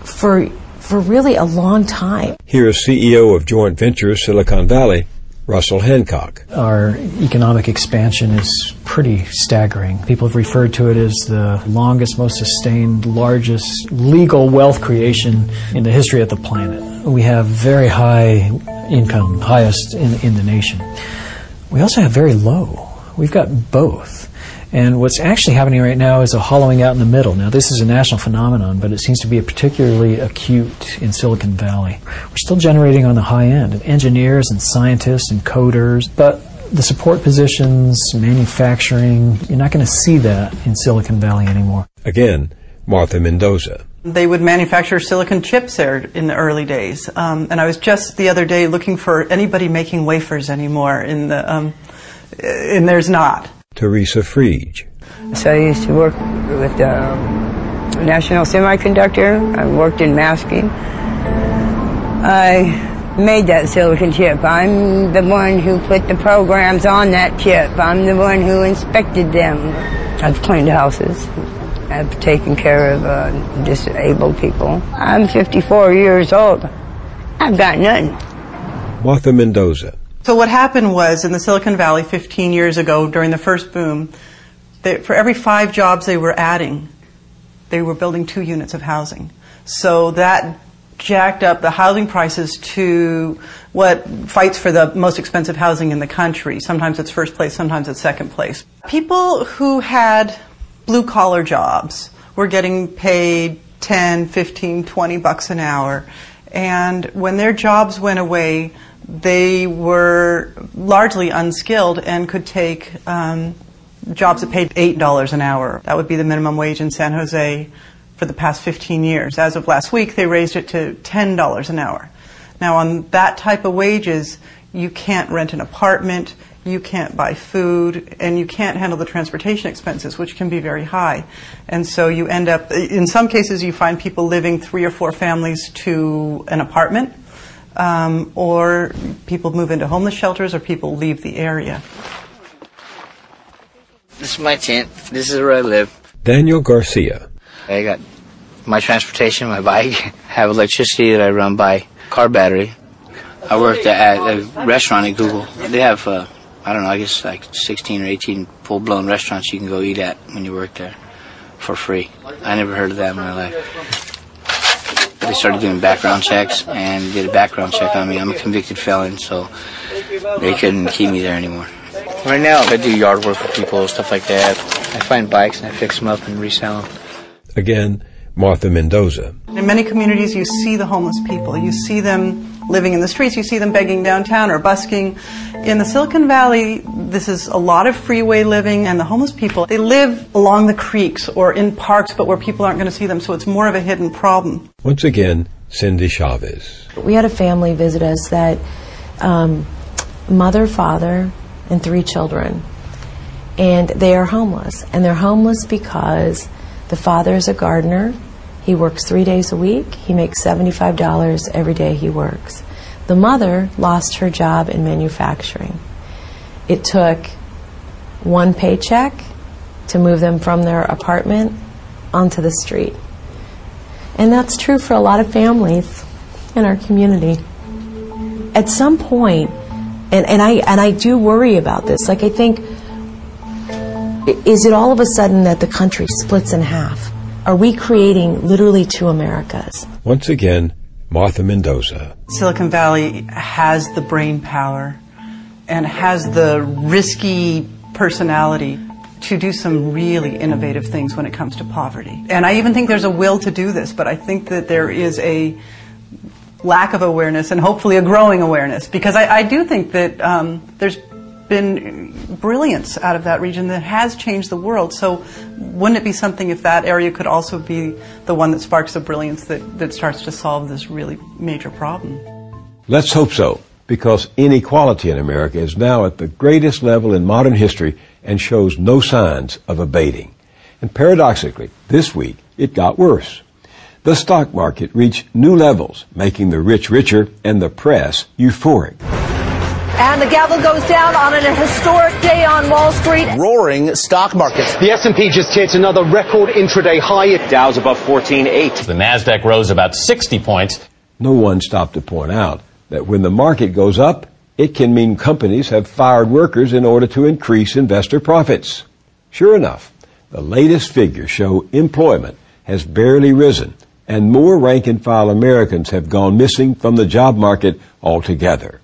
for, for really a long time. Here's CEO of Joint Ventures Silicon Valley, Russell Hancock. Our economic expansion is pretty staggering. People have referred to it as the longest, most sustained, largest legal wealth creation in the history of the planet. We have very high income, highest in, in the nation. We also have very low. We've got both. And what's actually happening right now is a hollowing out in the middle. Now, this is a national phenomenon, but it seems to be particularly acute in Silicon Valley. We're still generating on the high end of engineers and scientists and coders, but the support positions, manufacturing, you're not going to see that in Silicon Valley anymore. Again, Martha Mendoza. They would manufacture silicon chips there in the early days. Um, and I was just the other day looking for anybody making wafers anymore in the, um, and there's not. Teresa Frege. So I used to work with um, National Semiconductor. I worked in masking. I made that silicon chip. I'm the one who put the programs on that chip. I'm the one who inspected them. I've cleaned houses. I've taken care of uh, disabled people. I'm 54 years old. I've got nothing. Martha Mendoza. So what happened was in the Silicon Valley 15 years ago during the first boom, they, for every five jobs they were adding, they were building two units of housing. So that jacked up the housing prices to what fights for the most expensive housing in the country. Sometimes it's first place, sometimes it's second place. People who had blue collar jobs were getting paid 10, 15, 20 bucks an hour. And when their jobs went away, they were largely unskilled and could take um, jobs that paid $8 an hour. That would be the minimum wage in San Jose for the past 15 years. As of last week, they raised it to $10 an hour. Now, on that type of wages, you can't rent an apartment, you can't buy food, and you can't handle the transportation expenses, which can be very high. And so you end up, in some cases, you find people living three or four families to an apartment, um, or people move into homeless shelters, or people leave the area. This is my tent. This is where I live. Daniel Garcia. I got my transportation, my bike. I have electricity that I run by car battery. I worked at a restaurant at Google. They have, uh, I don't know, I guess like 16 or 18 full-blown restaurants you can go eat at when you work there for free. I never heard of that in my life. They started doing background checks and did a background check on me. I'm a convicted felon, so they couldn't keep me there anymore. Right now, I do yard work with people, stuff like that. I find bikes and I fix them up and resell them. Again, Martha Mendoza. In many communities, you see the homeless people. You see them living in the streets. You see them begging downtown or busking. In the Silicon Valley, this is a lot of freeway living, and the homeless people, they live along the creeks or in parks, but where people aren't going to see them, so it's more of a hidden problem. Once again, Cindy Chavez. We had a family visit us that um, mother, father, and three children. And they are homeless. And they're homeless because the father is a gardener. He works three days a week. He makes $75 every day he works. The mother lost her job in manufacturing. It took one paycheck to move them from their apartment onto the street. And that's true for a lot of families in our community. At some point, and, and I and I do worry about this. Like I think, is it all of a sudden that the country splits in half? Are we creating literally two Americas? Once again, Martha Mendoza. Silicon Valley has the brain power and has the risky personality to do some really innovative things when it comes to poverty. And I even think there's a will to do this, but I think that there is a lack of awareness and hopefully a growing awareness because I, I do think that um, there's been brilliance out of that region that has changed the world. So wouldn't it be something if that area could also be the one that sparks the brilliance that, that starts to solve this really major problem? Let's hope so, because inequality in America is now at the greatest level in modern history and shows no signs of abating. And paradoxically, this week it got worse. The stock market reached new levels, making the rich richer and the press euphoric. And the gavel goes down on an historic day on Wall Street. Roaring stock markets. The S&P just hit another record intraday high. At Dow's above 14.8. The Nasdaq rose about 60 points. No one stopped to point out that when the market goes up, it can mean companies have fired workers in order to increase investor profits. Sure enough, the latest figures show employment has barely risen and more rank and file Americans have gone missing from the job market altogether.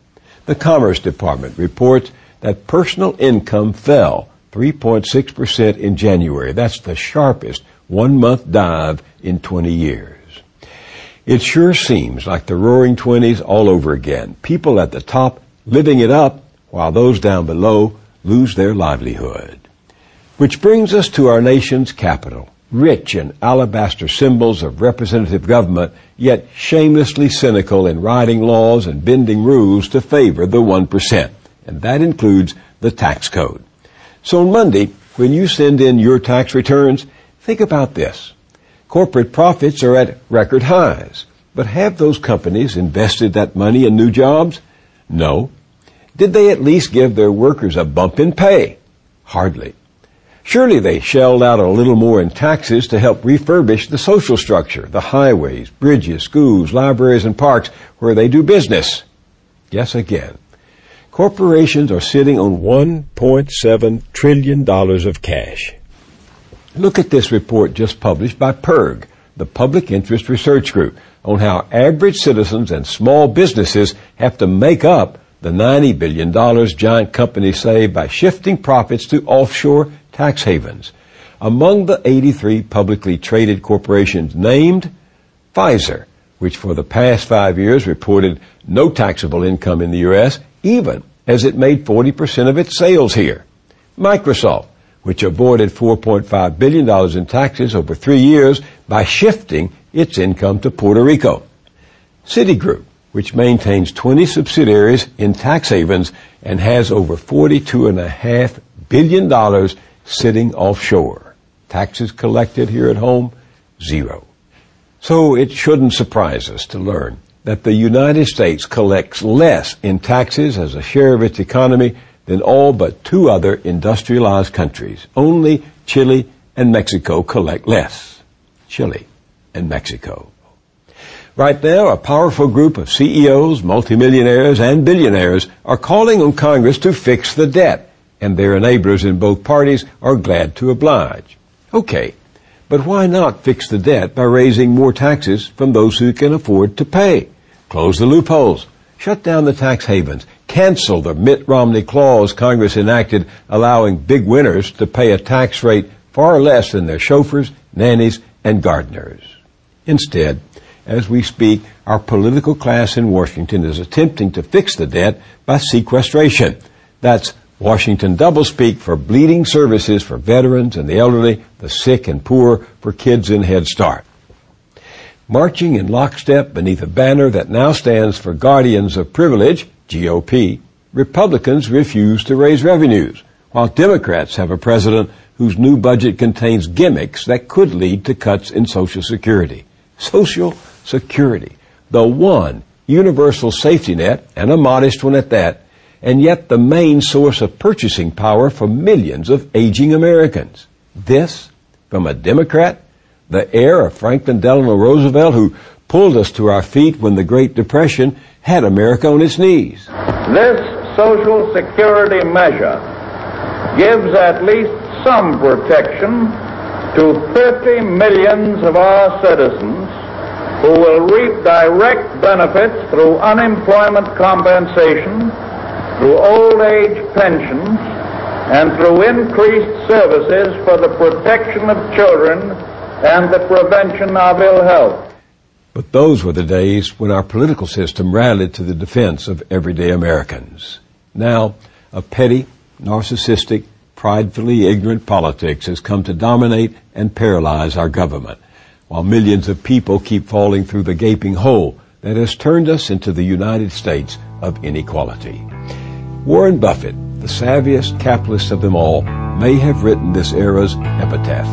The Commerce Department reports that personal income fell 3.6% in January. That's the sharpest one month dive in 20 years. It sure seems like the roaring 20s all over again. People at the top living it up while those down below lose their livelihood. Which brings us to our nation's capital, rich in alabaster symbols of representative government, yet shamelessly cynical in writing laws and bending rules to favor the 1%. And that includes the tax code. So on Monday, when you send in your tax returns, think about this. Corporate profits are at record highs. But have those companies invested that money in new jobs? No. Did they at least give their workers a bump in pay? Hardly. Surely they shelled out a little more in taxes to help refurbish the social structure, the highways, bridges, schools, libraries, and parks where they do business. Yes, again. Corporations are sitting on $1.7 trillion of cash. Look at this report just published by PIRG, the Public Interest Research Group, on how average citizens and small businesses have to make up the $90 billion giant companies save by shifting profits to offshore tax havens. Among the 83 publicly traded corporations named, Pfizer, which for the past five years reported no taxable income in the U.S., even as it made 40% of its sales here. Microsoft, which avoided $4.5 billion in taxes over three years by shifting its income to Puerto Rico. Citigroup, which maintains 20 subsidiaries in tax havens and has over $42.5 billion sitting offshore. Taxes collected here at home, zero. So it shouldn't surprise us to learn that the United States collects less in taxes as a share of its economy than all but two other industrialized countries. Only Chile and Mexico collect less. Chile and Mexico. Right now, a powerful group of CEOs, multimillionaires, and billionaires are calling on Congress to fix the debt, and their enablers in both parties are glad to oblige. Okay, but why not fix the debt by raising more taxes from those who can afford to pay? Close the loopholes, shut down the tax havens, cancel the Mitt Romney clause Congress enacted allowing big winners to pay a tax rate far less than their chauffeurs, nannies, and gardeners. Instead, as we speak, our political class in Washington is attempting to fix the debt by sequestration. That's Washington doublespeak for bleeding services for veterans and the elderly, the sick and poor, for kids in Head Start. Marching in lockstep beneath a banner that now stands for Guardians of Privilege, GOP, Republicans refuse to raise revenues, while Democrats have a president whose new budget contains gimmicks that could lead to cuts in Social Security. Social Security, the one universal safety net, and a modest one at that, and yet the main source of purchasing power for millions of aging Americans. This from a Democrat, the heir of Franklin Delano Roosevelt, who pulled us to our feet when the Great Depression had America on its knees. This Social Security measure gives at least some protection to 50 millions of our citizens who will reap direct benefits through unemployment compensation, through old age pensions, and through increased services for the protection of children and the prevention of ill health. But those were the days when our political system rallied to the defense of everyday Americans. Now, a petty, narcissistic, pridefully ignorant politics has come to dominate and paralyze our government, while millions of people keep falling through the gaping hole that has turned us into the United States of inequality. Warren Buffett, the savviest capitalist of them all, may have written this era's epitaph.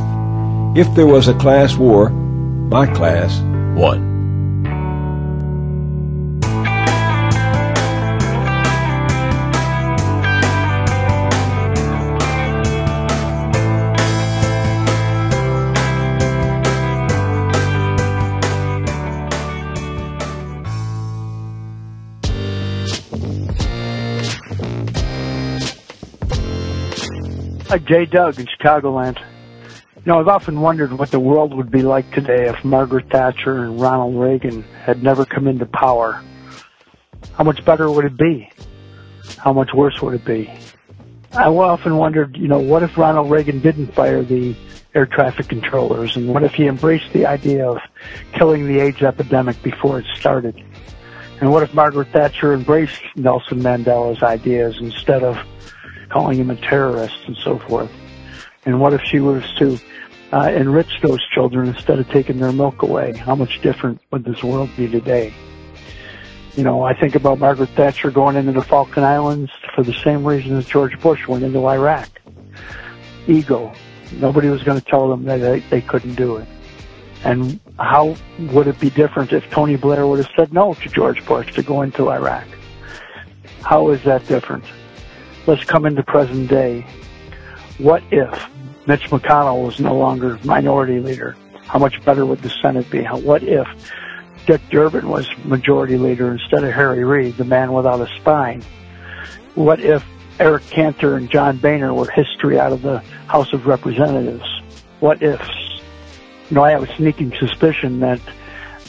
If there was a class war, my class won. Hi, Jay Doug in Chicagoland. You know, I've often wondered what the world would be like today if Margaret Thatcher and Ronald Reagan had never come into power. How much better would it be? How much worse would it be? I often wondered, you know, what if Ronald Reagan didn't fire the air traffic controllers? And what if he embraced the idea of killing the AIDS epidemic before it started? And what if Margaret Thatcher embraced Nelson Mandela's ideas instead of calling him a terrorist and so forth? And what if she was to uh, enrich those children instead of taking their milk away? How much different would this world be today? You know, I think about Margaret Thatcher going into the Falkland Islands for the same reason as George Bush went into Iraq. Ego. Nobody was going to tell them that they, they couldn't do it. And how would it be different if Tony Blair would have said no to George Bush to go into Iraq? How is that different? Let's come into present day. What if Mitch McConnell was no longer minority leader? How much better would the Senate be? What if Dick Durbin was majority leader instead of Harry Reid, the man without a spine? What if Eric Cantor and John Boehner were history out of the House of Representatives? What ifs? You know, I have a sneaking suspicion that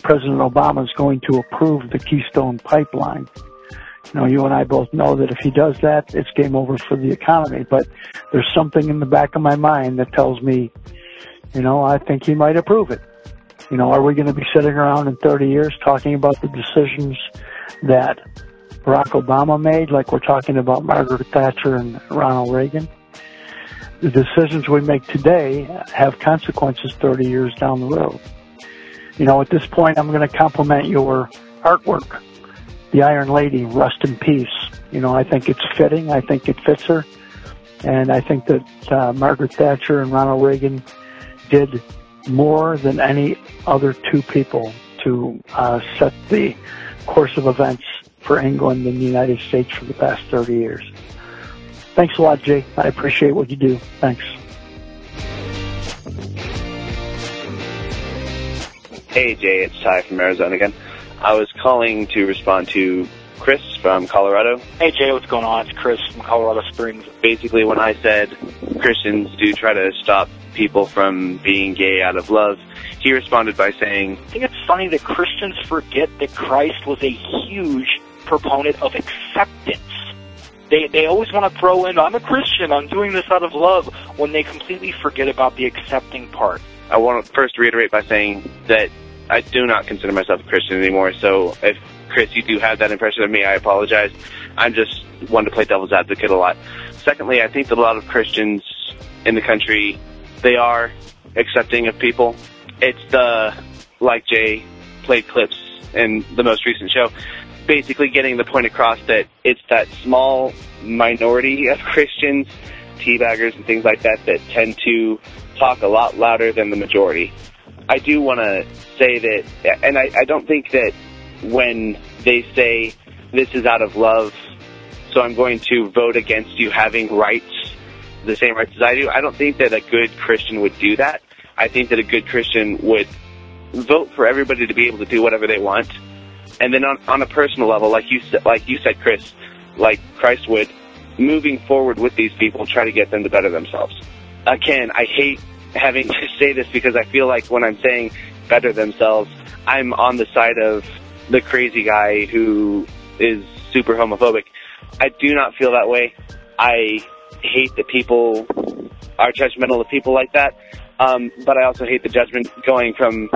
President Obama is going to approve the Keystone Pipeline. You know, you and I both know that if he does that, it's game over for the economy. But there's something in the back of my mind that tells me, you know, I think he might approve it. You know, are we going to be sitting around in 30 years talking about the decisions that Barack Obama made, like we're talking about Margaret Thatcher and Ronald Reagan? The decisions we make today have consequences 30 years down the road. You know, at this point, I'm going to compliment your artwork. The Iron Lady, rest in peace. You know, I think it's fitting. I think it fits her. And I think that uh, Margaret Thatcher and Ronald Reagan did more than any other two people to uh, set the course of events for England and the United States for the past 30 years. Thanks a lot, Jay. I appreciate what you do. Thanks. Hey Jay, it's Ty from Arizona again. I was calling to respond to Chris from Colorado. Hey Jay, what's going on? It's Chris from Colorado Springs. Basically, when I said Christians do try to stop people from being gay out of love, he responded by saying, I think it's funny that Christians forget that Christ was a huge proponent of acceptance. They, they always want to throw in, I'm a Christian, I'm doing this out of love, when they completely forget about the accepting part. I want to first reiterate by saying that I do not consider myself a Christian anymore. So if Chris, you do have that impression of me, I apologize. I'm just one to play devil's advocate a lot. Secondly, I think that a lot of Christians in the country they are accepting of people. It's the like Jay played clips in the most recent show, basically getting the point across that it's that small minority of Christians, teabaggers and things like that, that tend to talk a lot louder than the majority. I do want to say that, and I, I don't think that when they say this is out of love, so I'm going to vote against you having rights, the same rights as I do. I don't think that a good Christian would do that. I think that a good Christian would vote for everybody to be able to do whatever they want. And then on, on a personal level, like you said, like you said, Chris, like Christ would, moving forward with these people, try to get them to better themselves. Again, I hate having to say this because I feel like when I'm saying better themselves, I'm on the side of the crazy guy who is super homophobic. I do not feel that way. I hate that people are judgmental of people like that. Um, but I also hate the judgment going from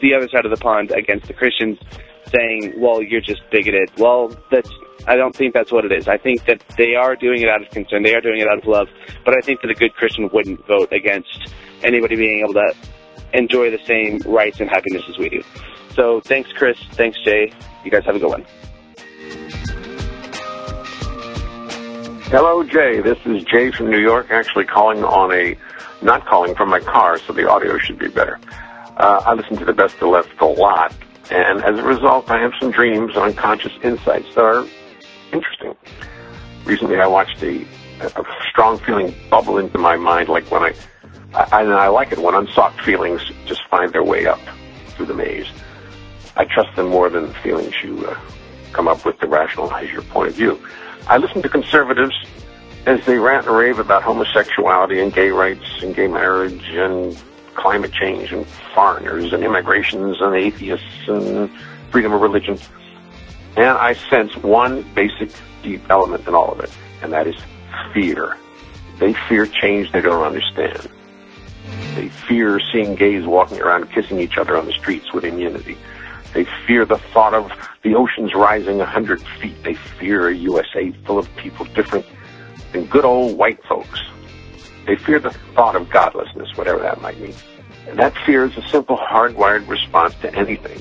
the other side of the pond against the Christians saying, well, you're just bigoted. Well, that's, I don't think that's what it is. I think that they are doing it out of concern. They are doing it out of love. But I think that a good Christian wouldn't vote against anybody being able to enjoy the same rights and happiness as we do. So thanks, Chris. Thanks, Jay. You guys have a good one. Hello, Jay. This is Jay from New York, actually calling on a, not calling from my car, so the audio should be better. Uh, I listen to the best of left a lot, and as a result, I have some dreams, and unconscious insights that are interesting. Recently, I watched a, a strong feeling bubble into my mind, like when I, I, and I like it when unsought feelings just find their way up through the maze. I trust them more than the feelings you uh, come up with to rationalize your point of view. I listen to conservatives as they rant and rave about homosexuality and gay rights and gay marriage and climate change and foreigners and immigrations and atheists and freedom of religion. And I sense one basic deep element in all of it, and that is fear. They fear change they don't understand. They fear seeing gays walking around kissing each other on the streets with immunity. They fear the thought of the oceans rising a hundred feet. They fear a USA full of people different than good old white folks. They fear the thought of godlessness, whatever that might mean. And that fear is a simple hardwired response to anything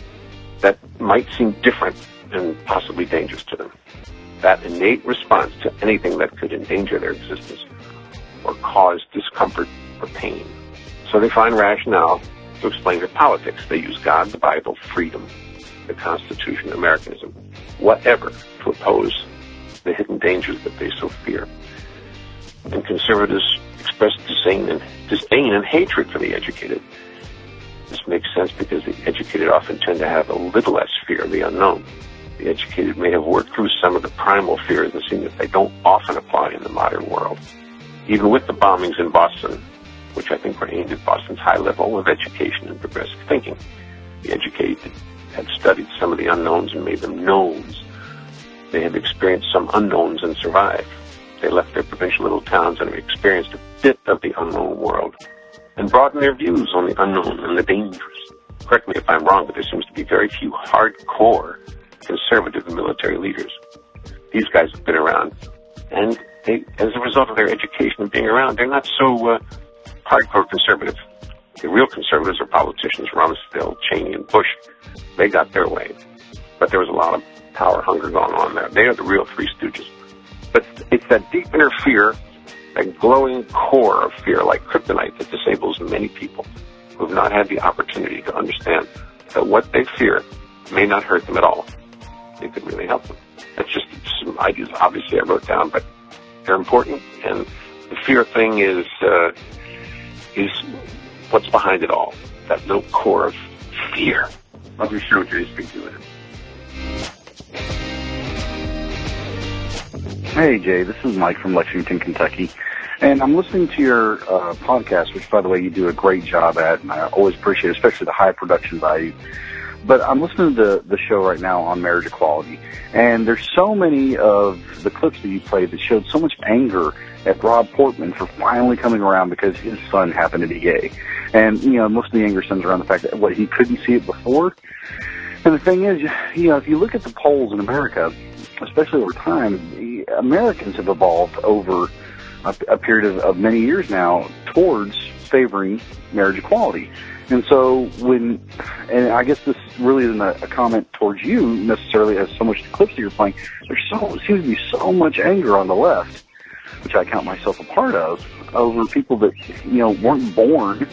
that might seem different and possibly dangerous to them. That innate response to anything that could endanger their existence or cause discomfort or pain. So they find rationale to explain their politics. They use God, the Bible, freedom, the Constitution, Americanism, whatever, to oppose the hidden dangers that they so fear. And conservatives express disdain and, disdain and hatred for the educated. This makes sense because the educated often tend to have a little less fear of the unknown. The educated may have worked through some of the primal fears that seem that they don't often apply in the modern world. Even with the bombings in Boston, which I think were aimed at Boston's high level of education and progressive thinking. The educated had studied some of the unknowns and made them knowns. They had experienced some unknowns and survived. They left their provincial little towns and experienced a bit of the unknown world and broadened their views on the unknown and the dangerous. Correct me if I'm wrong, but there seems to be very few hardcore conservative military leaders. These guys have been around, and they, as a result of their education and being around, they're not so uh, hardcore conservative. The real conservatives are politicians, Rumsfeld, Cheney, and Bush. They got their way. But there was a lot of power hunger going on there. They are the real Three Stooges. But it's that deep inner fear, that glowing core of fear, like kryptonite, that disables many people who have not had the opportunity to understand that what they fear may not hurt them at all. It could really help them. That's just some ideas, obviously, I wrote down, but they're important. And the fear thing is uh, is what's behind it all. That little core of fear. Love your show, Jay. Speak to you later. Hey, Jay, this is Mike from Lexington, Kentucky. And I'm listening to your uh, podcast, which, by the way, you do a great job at, and I always appreciate, especially the high production value. But I'm listening to the, the show right now on marriage equality, and there's so many of the clips that you played that showed so much anger at Rob Portman for finally coming around because his son happened to be gay. And, you know, most of the anger stems around the fact that, what, he couldn't see it before? And the thing is, you know, if you look at the polls in America, especially over time, Americans have evolved over a, a period of, of many years now towards favoring marriage equality. And so when, and I guess this really isn't a, a comment towards you necessarily as so much the clips that you're playing, there's so, seems to be so much anger on the left, which I count myself a part of, over people that, you know, weren't born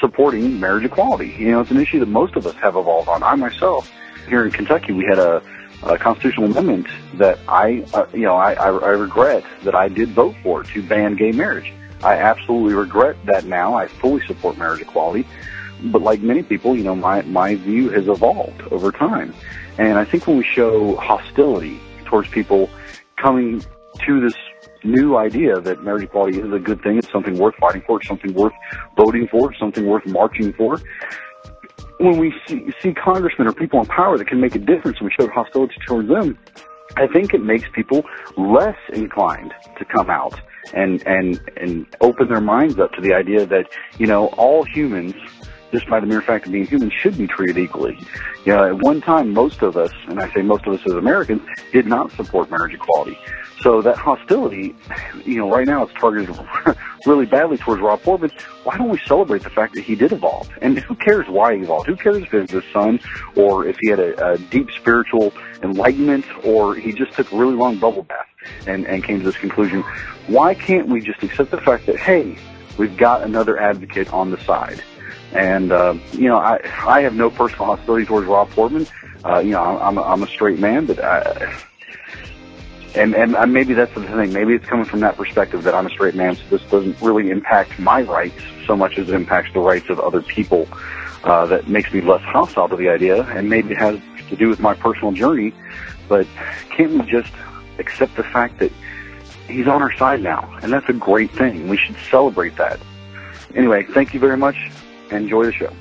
supporting marriage equality. You know, it's an issue that most of us have evolved on. I myself, here in Kentucky, we had a, a constitutional amendment that I, uh, you know, I, I, I regret that I did vote for to ban gay marriage. I absolutely regret that now. I fully support marriage equality. But like many people, you know, my, my view has evolved over time. And I think when we show hostility towards people coming to this new idea that marriage equality is a good thing, it's something worth fighting for, it's something worth voting for, it's something worth marching for. When we see, see congressmen or people in power that can make a difference and we show hostility towards them, I think it makes people less inclined to come out and, and, and open their minds up to the idea that, you know, all humans, just by the mere fact of being human, should be treated equally. You know, at one time, most of us, and I say most of us as Americans, did not support marriage equality. So that hostility, you know, right now it's targeted really badly towards Rob Portman. Why don't we celebrate the fact that he did evolve? And who cares why he evolved? Who cares if it's his son or if he had a, a deep spiritual enlightenment or he just took a really long bubble bath and, and came to this conclusion? Why can't we just accept the fact that, hey, we've got another advocate on the side? And, uh, you know, I, I have no personal hostility towards Rob Portman. Uh, you know, I'm, I'm, a, I'm a straight man, but I, and and uh, maybe that's the thing. Maybe it's coming from that perspective that I'm a straight man, so this doesn't really impact my rights so much as it impacts the rights of other people. Uh, that makes me less hostile to the idea, and maybe it has to do with my personal journey. But can't we just accept the fact that he's on our side now, and that's a great thing. We should celebrate that. Anyway, thank you very much. Enjoy the show.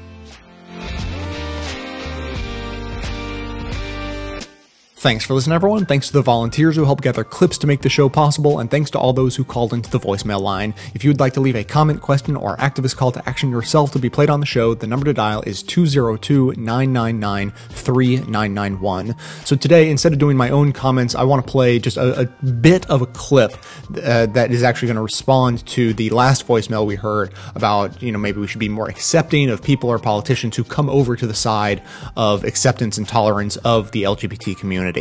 Thanks for listening, everyone. Thanks to the volunteers who helped gather clips to make the show possible, and thanks to all those who called into the voicemail line. If you would like to leave a comment, question, or activist call to action yourself to be played on the show, the number to dial is 202 999 3991. So today, instead of doing my own comments, I want to play just a, a bit of a clip uh, that is actually going to respond to the last voicemail we heard about, you know, maybe we should be more accepting of people or politicians who come over to the side of acceptance and tolerance of the LGBT community.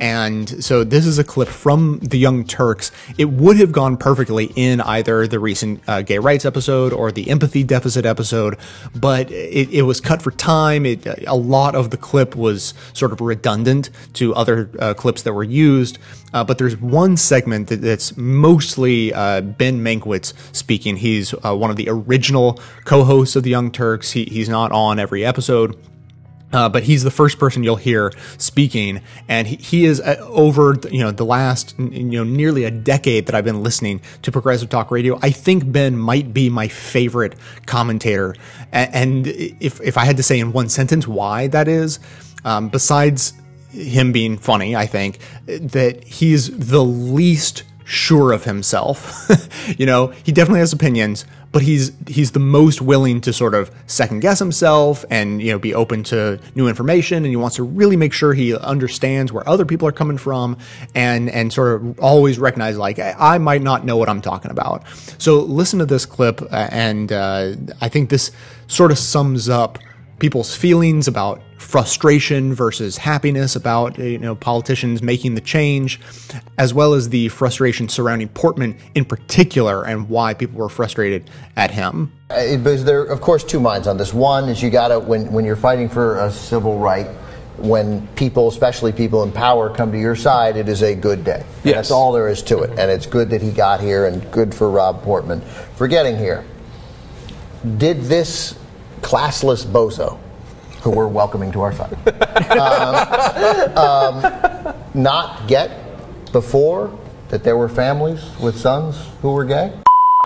And so this is a clip from the Young Turks. It would have gone perfectly in either the recent uh, gay rights episode or the empathy deficit episode, but it, it was cut for time. It, a lot of the clip was sort of redundant to other uh, clips that were used. Uh, but there's one segment that, that's mostly uh, Ben Mankiewicz speaking. He's uh, one of the original co-hosts of the Young Turks. He, he's not on every episode. Uh, but he's the first person you'll hear speaking, and he, he is uh, over you know the last you know nearly a decade that I've been listening to progressive talk radio. I think Ben might be my favorite commentator, and, and if if I had to say in one sentence why that is, um, besides him being funny, I think that he's the least sure of himself. you know, he definitely has opinions, but he's he's the most willing to sort of second guess himself and you know be open to new information and he wants to really make sure he understands where other people are coming from and and sort of always recognize like I might not know what I'm talking about. So listen to this clip uh, and uh, I think this sort of sums up people's feelings about frustration versus happiness about you know politicians making the change as well as the frustration surrounding Portman in particular and why people were frustrated at him Uh, Because there are, of course, two minds on this. One is you got to, when, when you're fighting for a civil right, when people, especially people in power, come to your side, it is a good day. Yes. That's all there is to it. And it's good that he got here and good for Rob Portman for getting here. Did this classless bozo, who we're welcoming to our side, um, um, not get before that there were families with sons who were gay?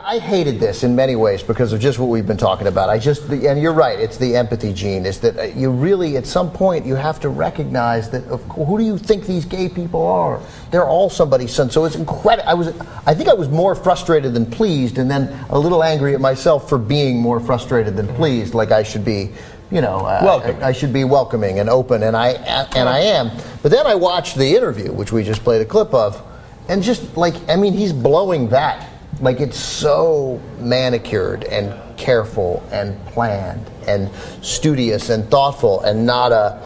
I hated this in many ways because of just what we've been talking about. I just, and you're right, it's the empathy gene. Is that uh, you really, at some point, you have to recognize that of, who do you think these gay people are? They're all somebody's son. So it's incredible. I was, I think I was more frustrated than pleased, and then a little angry at myself for being more frustrated than pleased. Like I should be. You know, uh, I, I should be welcoming and open, and I and I am. But then I watched the interview, which we just played a clip of, and just like I mean, he's blowing that like it's so manicured and careful and planned and studious and thoughtful and not a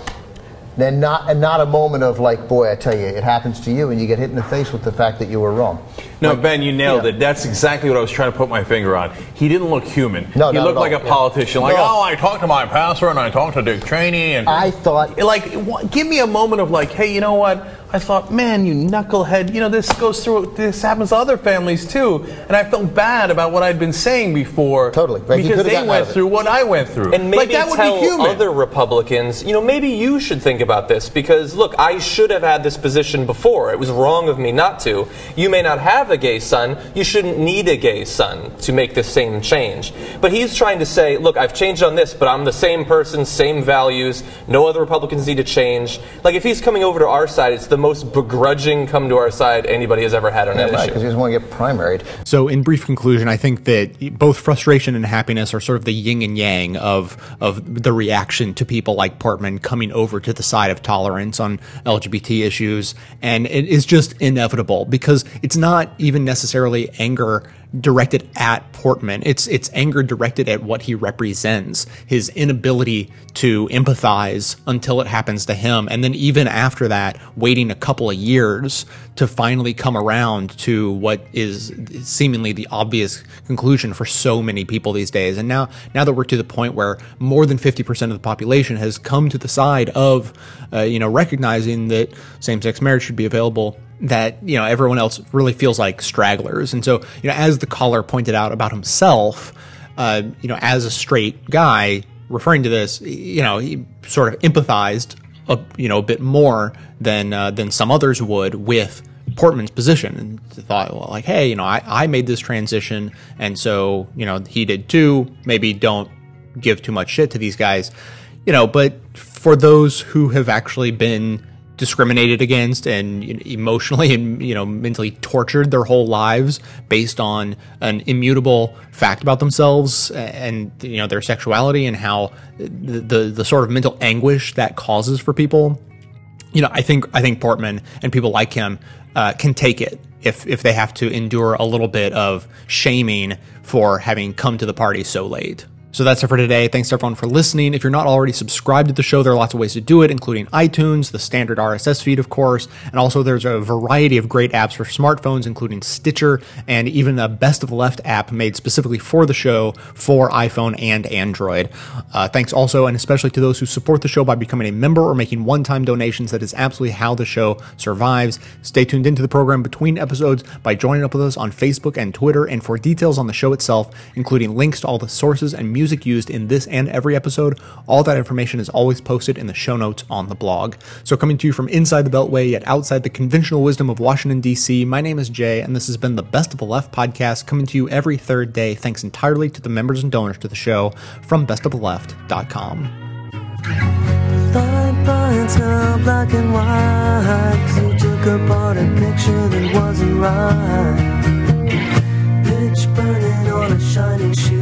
and not and not a moment of like boy I tell you it happens to you and you get hit in the face with the fact that you were wrong. No, Ben, you nailed it. That's exactly what I was trying to put my finger on. He didn't look human. No, he not looked at like all. a Yeah. politician. Like, No. oh, I talked to my pastor and I talked to Dick Cheney, and I thought, like, give me a moment of like, hey, you know what? I thought, man, you knucklehead. You know, this goes through. This happens to other families too, and I felt bad about what I'd been saying before. Totally, he because they went through what I went through. And maybe like that would tell be human. other Republicans, you know, maybe you should think about this because, look, I should have had this position before. It was wrong of me not to. You may not have a gay son. You shouldn't need a gay son to make this same change. But he's trying to say, look, I've changed on this, but I'm the same person, same values. No other Republicans need to change. Like, if he's coming over to our side, it's the most begrudging come to our side anybody has ever had on Yeah, that right, issue. because he doesn't want to get primaried. So, in brief conclusion, I think that both frustration and happiness are sort of the yin and yang of of the reaction to people like Portman coming over to the side of tolerance on LGBT issues, and it is just inevitable because it's not even necessarily anger directed at Portman. It's it's anger directed at what he represents, his inability to empathize until it happens to him, and then even after that, waiting a couple of years to finally come around to what is seemingly the obvious conclusion for so many people these days. And now now that we're to the point where more than 50% of the population has come to the side of uh, you know recognizing that same-sex marriage should be available that you know everyone else really feels like stragglers. And so you know as the caller pointed out about himself uh, you know as a straight guy referring to this you know he sort of empathized a, you know a bit more than uh, than some others would with Portman's position and thought well like hey you know I, I made this transition and so you know he did too. Maybe don't give too much shit to these guys. You know but for those who have actually been discriminated against and emotionally and you know mentally tortured their whole lives based on an immutable fact about themselves and you know their sexuality and how the the, the sort of mental anguish that causes for people. You know i think i think portman and people like him uh, can take it if if they have to endure a little bit of shaming for having come to the party so late so that's it for today. Thanks everyone for listening. If you're not already subscribed to the show, there are lots of ways to do it, including iTunes, the standard RSS feed, of course, and also there's a variety of great apps for smartphones, including Stitcher and even a Best of the Left app made specifically for the show for iPhone and Android. Uh, thanks also and especially to those who support the show by becoming a member or making one-time donations. That is absolutely how the show survives. Stay tuned into the program between episodes by joining up with us on Facebook and Twitter. And for details on the show itself, including links to all the sources and music used in this and every episode, all that information is always posted in the show notes on the blog. So coming to you from inside the Beltway, yet outside the conventional wisdom of Washington, D.C., my name is Jay, and this has been the Best of the Left podcast coming to you every third day, thanks entirely to the members and donors to the show from bestoftheleft.com. Points now black and white you took apart a picture that wasn't right Pitch burning on a shining only